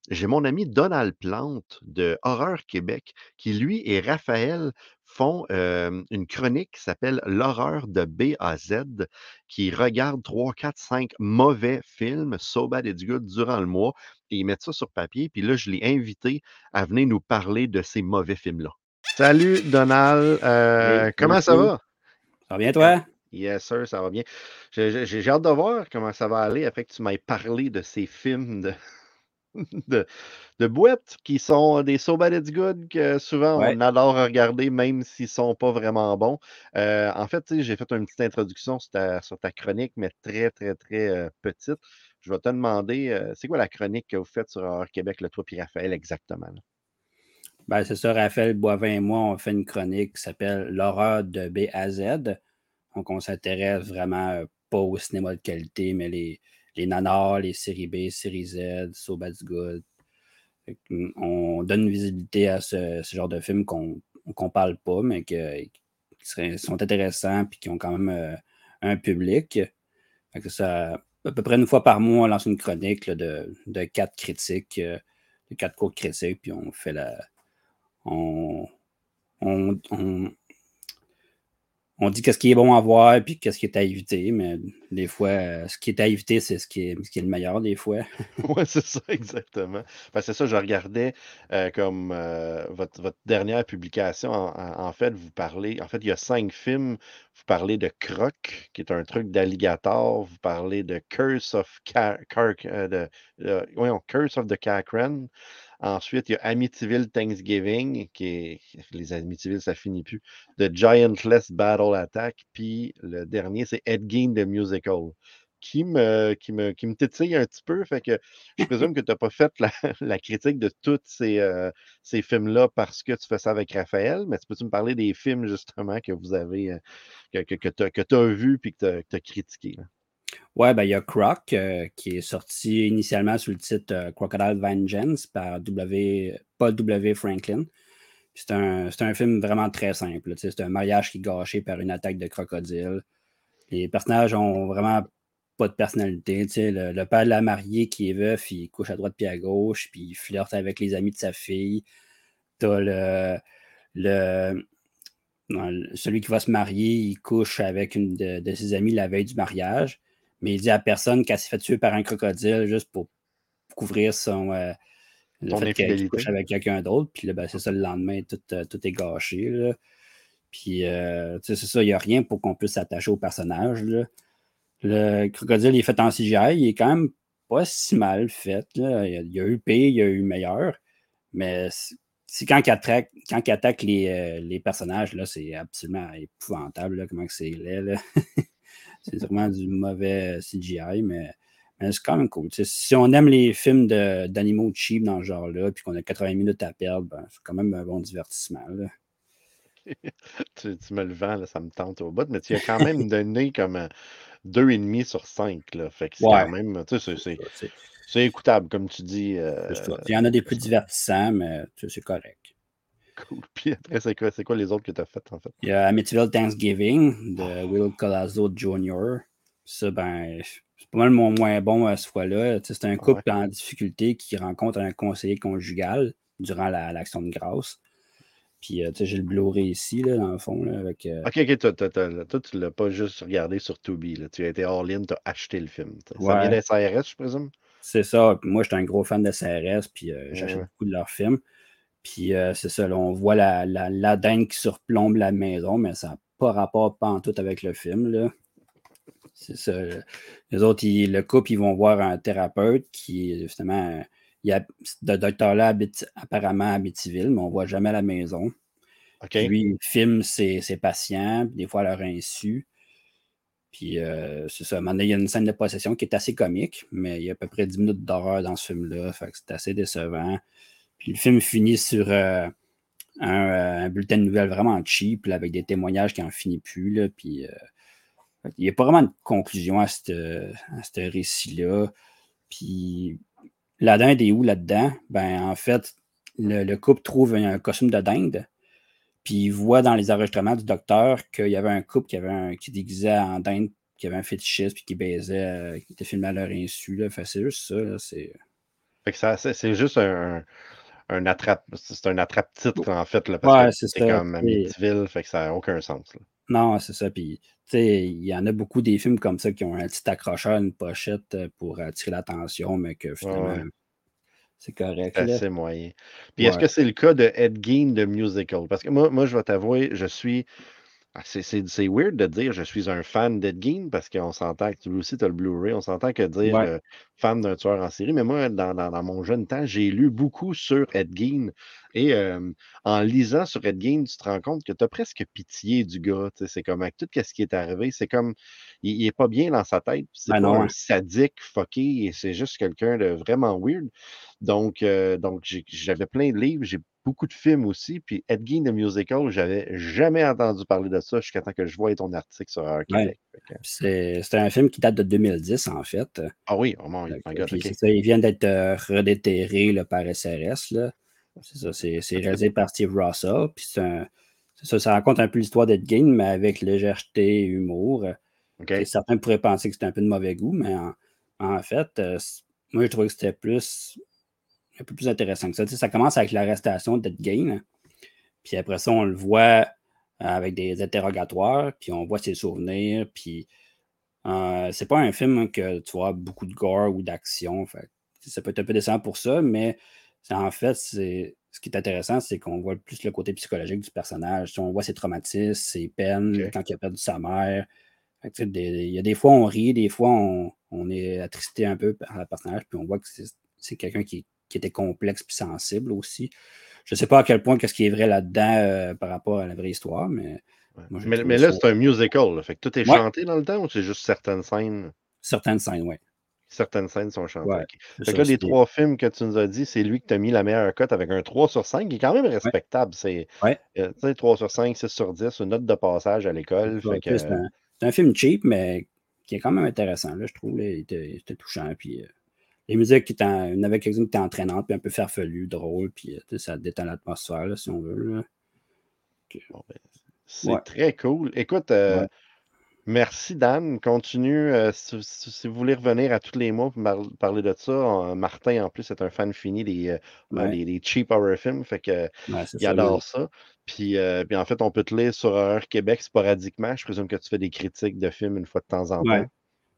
j'ai mon ami Donald Plante de Horreur Québec qui, lui et Raphaël, font une chronique qui s'appelle L'horreur de B à Z, qui regarde 3, 4, 5 mauvais films, So Bad It's Good, durant le mois, et ils mettent ça sur papier. Puis là, je l'ai invité à venir nous parler de ces mauvais films-là. Salut Donald, Euh, Hey, comment ça va? Ça va bien, toi? Yes, sir, ça va bien. J'ai hâte de voir comment ça va aller après que tu m'aies parlé de ces films de, de, de boîtes qui sont des So Bad It's Good que souvent Ouais. on adore regarder même s'ils sont pas vraiment bons. Euh, en fait, j'ai fait une petite introduction sur ta, sur ta chronique, mais très, très, très euh, petite. Je vais te demander, euh, c'est quoi la chronique que vous faites sur Horreur Québec, le toi puis Raphaël, exactement? là? Ben, c'est ça, Raphaël Boivin et moi, on fait une chronique qui s'appelle L'horreur de B à Z. Donc, on s'intéresse vraiment pas au cinéma de qualité, mais les, les nanars, les séries B, séries Z, So Bad Good. Mm, On donne une visibilité à ce, genre de films qu'on qu'on parle pas, mais qui sont intéressants et qui ont quand même euh, un public. Fait ça, à peu près une fois par mois, on lance une chronique de, quatre critiques, euh, de quatre cours critiques, puis on fait la, on dit qu'est-ce qui est bon à voir puis qu'est-ce qui est à éviter, mais des fois, euh, ce qui est à éviter, c'est ce qui est, le meilleur des fois. Oui, c'est ça, exactement. C'est ça, je regardais euh, comme euh, votre, dernière publication. En, fait, vous parlez, en fait, il y a cinq films. Vous parlez de Croc, qui est un truc d'alligator. Vous parlez de Curse of Ca- Car- de, Curse of the Cacran. Ensuite, il y a Amityville Thanksgiving, qui est. Les Amityville, ça finit plus. The Giantless Battle Attack. Puis le dernier, c'est Ed Gein the Musical. Qui me, qui, me, qui me titille un petit peu. Fait que je présume que tu n'as pas fait la, la critique de tous ces, euh, ces films-là parce que tu fais ça avec Raphaël, mais tu peux-tu me parler des films justement que vous avez, euh, que, que, que tu as, vus et que tu as, critiqué? Là? Ouais, ben il y a Croc euh, qui est sorti initialement sous le titre euh, Crocodile Vengeance par W. Paul W. Franklin. C'est un, un film vraiment très simple. C'est un mariage qui est gâché par une attaque de crocodile. Les personnages ont vraiment pas de personnalité. Le, le père de la mariée qui est veuf, il couche à droite puis à gauche, puis il flirte avec les amis de sa fille. T'as le, le- celui qui va se marier, il couche avec une de, de ses amies la veille du mariage, mais il dit à personne qu'elle s'est fait tuer par un crocodile juste pour couvrir son, euh, le fait qu'elle couche avec quelqu'un d'autre. Puis là, ben, c'est ça, le lendemain, tout, euh, tout est gâché. là. Puis, euh, tu sais, c'est ça, il n'y a rien pour qu'on puisse s'attacher au personnage. là. Le crocodile, il est fait en CGI, il est quand même pas si mal fait. là. Il, y a, eu pire, il y a eu meilleur. Mais c'est quand il attaque, quand il attaque les, les personnages, là, c'est absolument épouvantable, là, comment c'est laid. là. c'est vraiment du mauvais CGI, mais, mais c'est quand même cool. Si on aime les films d'animaux cheap dans ce genre-là, puis qu'on a 80 minutes à perdre, ben, c'est quand même un bon divertissement. là. Tu, tu me le vends, là, ça me tente au bout, mais tu as quand même donné comme euh, deux et demi sur cinq. Là, fait que c'est Ouais. quand même, tu sais, c'est- écoutable, comme tu dis. euh. Il y en a des plus divertissants, mais tu sais, c'est correct. Cool. Puis après, c'est quoi, les autres que tu as fait en fait? Il y a Amityville Thanksgiving de Will Colazo Jr. Ça, ben, c'est pas mal mon moins bon à ce fois-là. C'est un couple en difficulté qui rencontre un conseiller conjugal durant la- l'action de grâce. Puis, euh, tu sais, j'ai le Blu-ray ici, là, dans le fond, là, avec... euh, Ok, ok, toi, toi, toi, toi, tu l'as pas juste regardé sur Tubi. Là. Tu as été all-in, tu as acheté le film. Ça Ouais. vient d'un CRS, je présume? C'est ça. Puis Moi, j'étais un gros fan de CRS, puis euh, j'achète Ouais. beaucoup de leurs films. Puis euh, c'est ça, là, on voit la, la, la dingue qui surplombe la maison, mais ça n'a pas rapport pas en tout avec le film. Là. C'est ça. Les autres, ils- le couple, ils vont voir un thérapeute qui, justement, il y a, le docteur-là habite apparemment à Amityville, mais on ne voit jamais la maison. Ok. Puis lui, il filme ses, ses patients, puis des fois à leur insu. Puis euh, c'est ça. À un moment donné, il y a une scène de possession qui est assez comique, mais il y a à peu près 10 minutes d'horreur dans ce film-là. Fait que c'est assez décevant. Puis le film finit sur euh, un, euh, un bulletin de nouvelles vraiment cheap, là, avec des témoignages qui n'en finissent plus. Là, puis euh, il n'y a pas vraiment de conclusion à ce à récit-là. Puis la dinde est où là-dedans? Ben, en fait, le, le couple trouve un, costume de dinde. Puis il voit dans les enregistrements du docteur qu'il y avait un couple qui avait un, qui déguisait en dinde, qui avait un fétichiste, puis qui baisait, qui était filmé à leur insu. Là. Que c'est juste ça. Fait ça, c'est juste un, un attrape, c'est un attrape-titre en fait, là, parce Ouais, que c'est comme Amityville, fait que ça n'a aucun sens. là. Non, c'est ça. Puis, tu sais, il y en a beaucoup des films comme ça qui ont un petit accrocheur, une pochette euh, pour attirer l'attention, mais que finalement, ouais. c'est correct. C'est moyen. Puis est-ce que c'est le cas de Ed Gein de Musical? Parce que moi, moi je vais t'avouer, je suis c'est- C'est weird de dire je suis un fan d'Ed Gein parce qu'on s'entend que tu aussi tu as le Blu-ray, on s'entend que dire Ouais. euh, fan d'un tueur en série. Mais moi, dans, dans- dans mon jeune temps, j'ai lu beaucoup sur Ed Gein. Et euh, en lisant sur Ed Gein, tu te rends compte que tu as presque pitié du gars. C'est comme avec tout ce qui est arrivé, c'est comme il, il est pas bien dans sa tête. C'est Ben pas non, un hein. sadique fucké, et c'est juste quelqu'un de vraiment weird. Donc, euh, donc j'avais plein de livres, j'ai beaucoup de films aussi. Puis Ed Gein the Musical, j'avais jamais entendu parler de ça jusqu'à temps que je voie ton article sur Heure Ouais. Québec. C'est c'est un film qui date de 2010, en fait. Ah oui, oh mon, God, ça, ils viennent d'être euh, redéterrés là, par SRS. là. C'est ça, c'est c'est réalisé par Steve Russell. Puis un- ça, ça raconte un peu l'histoire d'Ed Gein, mais avec légèreté et humour. Certains pourraient penser que c'était un peu de mauvais goût, mais en, en fait, euh, moi, je trouvais que c'était plus un peu plus intéressant que ça. Tu sais, ça commence avec l'arrestation d'Ed Gein. Puis après ça, on le voit euh, avec des interrogatoires, puis on voit ses souvenirs, puis euh, c'est pas un film que tu vois beaucoup de gore ou d'action. Ça peut être un peu décevant pour ça, mais en fait, c'est ce qui est intéressant, c'est qu'on voit plus le côté psychologique du personnage. On voit ses traumatismes, ses peines, Ok. quand il a perdu sa mère. Il y a des fois, on rit, des fois, on, on est attristé un peu par le personnage, puis on voit que c'est- quelqu'un qui, qui était complexe puis sensible aussi. Je ne sais pas à quel point qu'est-ce qui est vrai là-dedans euh, par rapport à la vraie histoire, mais Ouais. moi, j'ai Mais, là, c'est un musical. là. Fait que tout est Ouais. chanté dans le temps ou c'est juste certaines scènes? certaines scènes, oui. Certaines scènes sont chantées. Ouais, Fait que là, les trois films que tu nous as dit, c'est lui qui t'a mis la meilleure cote avec un 3 sur 5, qui est quand même respectable. C'est Ouais. euh, tu sais, 3 sur 5, 6 sur 10, une note de passage à l'école. Ouais, C'est un, film cheap, mais qui est quand même intéressant. Là, je trouve là, il, était, il était touchant. Puis, euh, les musiques, qui étaient, en- il y en avait quelques-unes qui étaient entraînantes, puis un peu farfelues, drôles, puis euh, ça détend l'atmosphère, si on veut. bon, ben, c'est très cool. Écoute, euh. Merci Dan. Continue. euh, si, vous voulez revenir à tous les mois pour parler de ça, Martin, en plus, est un fan fini des, euh, Ouais. des cheap horror films. Fait que Ouais, Il ça, adore ça. Puis, euh, puis en fait, on peut te lire sur Horreur Québec sporadiquement. Je présume que tu fais des critiques de films une fois de temps en Ouais. temps.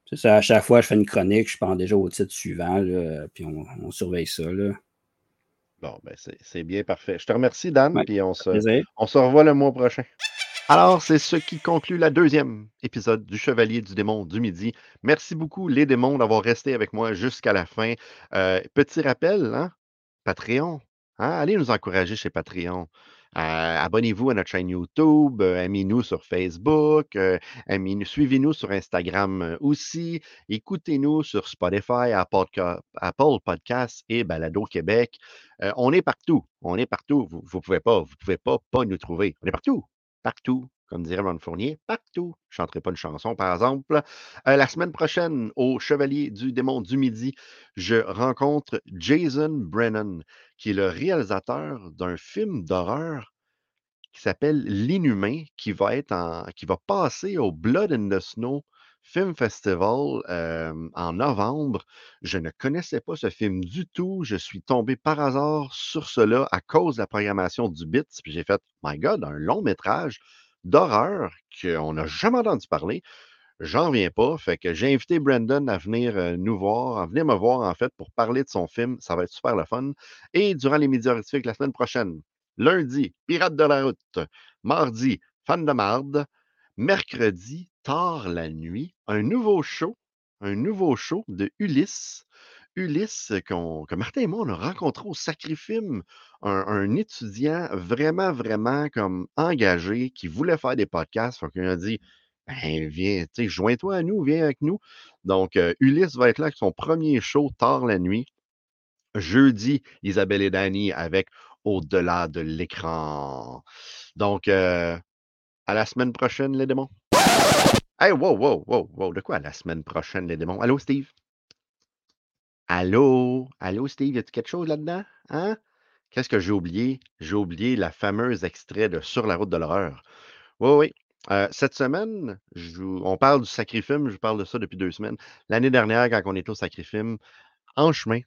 C'est ça, à chaque fois, je fais une chronique, je pense déjà au titre suivant, là, puis on, on surveille ça. Là. Bon, ben c'est c'est bien parfait. Je te remercie, Dan, Ouais, puis on se, Plaisir. on se revoit le mois prochain. Alors, c'est ce qui conclut la deuxième épisode du Chevalier du démon du midi. Merci beaucoup, les démons, d'avoir resté avec moi jusqu'à la fin. Euh, petit rappel, hein, Patreon. hein, allez nous encourager chez Patreon. Euh, Abonnez-vous à notre chaîne YouTube, euh, aimez-nous sur Facebook, suivez-nous sur Instagram aussi, écoutez-nous sur Spotify, Apple, Podcasts et Balado Québec. On est partout, on est partout. Vous ne pouvez pas, vous pouvez pas nous trouver. On est partout, partout. Comme dirait Ron Fournier, partout. Je ne chanterai pas une chanson, par exemple. Euh, la semaine prochaine, au Chevalier du démon du midi, je rencontre Jason Brennan, qui est le réalisateur d'un film d'horreur qui s'appelle L'Inhumain, qui va être en, qui va passer au Blood in the Snow Film Festival en novembre. Je ne connaissais pas ce film du tout. Je suis tombé par hasard sur cela à cause de la programmation du BITS. Puis j'ai fait, my God, un long métrage d'horreur qu'on n'a jamais entendu parler. J'en reviens pas. Fait que j'ai invité Brandon à venir nous voir, à venir me voir en fait pour parler de son film. Ça va être super le fun. Et durant les médias horrifiques la semaine prochaine, lundi, Pirates de la route. Mardi, Fan de marde. Mercredi, tard la nuit, un nouveau show, un nouveau show de Ulysse. Ulysse, que Martin et moi, on a rencontré au Sacrifilm, un, un étudiant vraiment, vraiment comme engagé qui voulait faire des podcasts. Fait qu'on a dit, ben, viens, tu sais, joins-toi à nous, viens avec nous. Donc, euh, Ulysse va être là avec son premier show tard la nuit. Jeudi, Isabelle et Danny avec Au-delà de l'écran. Donc, euh, à la semaine prochaine, les démons. Hey, wow, wow, wow, wow. De quoi la semaine prochaine, les démons? Allô, Steve? Allô? Allô, Steve? Y a-tu quelque chose là-dedans? Hein? Qu'est-ce que j'ai oublié? J'ai oublié la fameuse extrait de Sur la route de l'horreur. Oui, oui. Euh, cette semaine, on parle du Sacrifilm, je parle de ça depuis deux semaines. L'année dernière, quand on était au Sacrifilm, en chemin,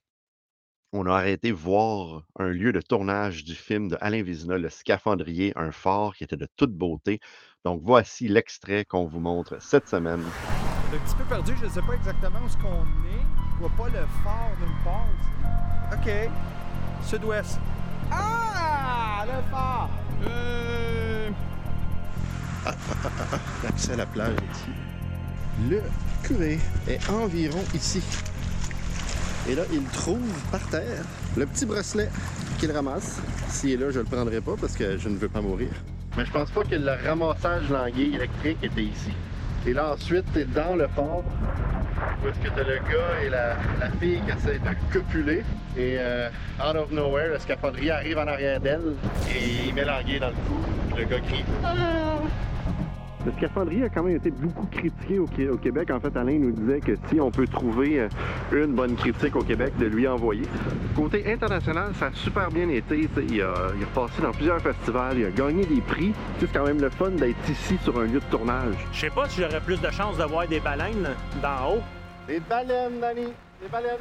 on a arrêté voir un lieu de tournage du film de Alain Vizina, Le Scaphandrier, un phare qui était de toute beauté. Donc voici l'extrait qu'on vous montre cette semaine. un petit peu perdu, je ne sais pas exactement où est-ce qu'on est. Je vois pas le phare nulle part ici. OK. Sud-ouest. Ah! Le phare! Euh... c'est la plage ici. Le curé est environ ici. Et là, il trouve par terre le petit bracelet qu'il ramasse. S'il est là, je le prendrai pas parce que je ne veux pas mourir. Mais je pense pas que le ramassage languille électrique était ici. Et là, ensuite, t'es dans le fort où est-ce que t'as le gars et la, fille qui essaient de copuler. Et euh, out of nowhere, le scaphandrier arrive en arrière d'elle et il met l'anguille dans le cou. Le gars crie le scaphandrier a quand même été beaucoup critiqué au, Qué- au Québec. En fait, Alain nous disait que si on peut trouver euh, une bonne critique au Québec, de lui envoyer. Côté international, ça a super bien été. Il a, il a repassé dans plusieurs festivals, il a gagné des prix. C'est quand même le fun d'être ici sur un lieu de tournage. Je sais pas si j'aurais plus de chance de voir des baleines d'en haut. Des baleines, Danny! Des baleines!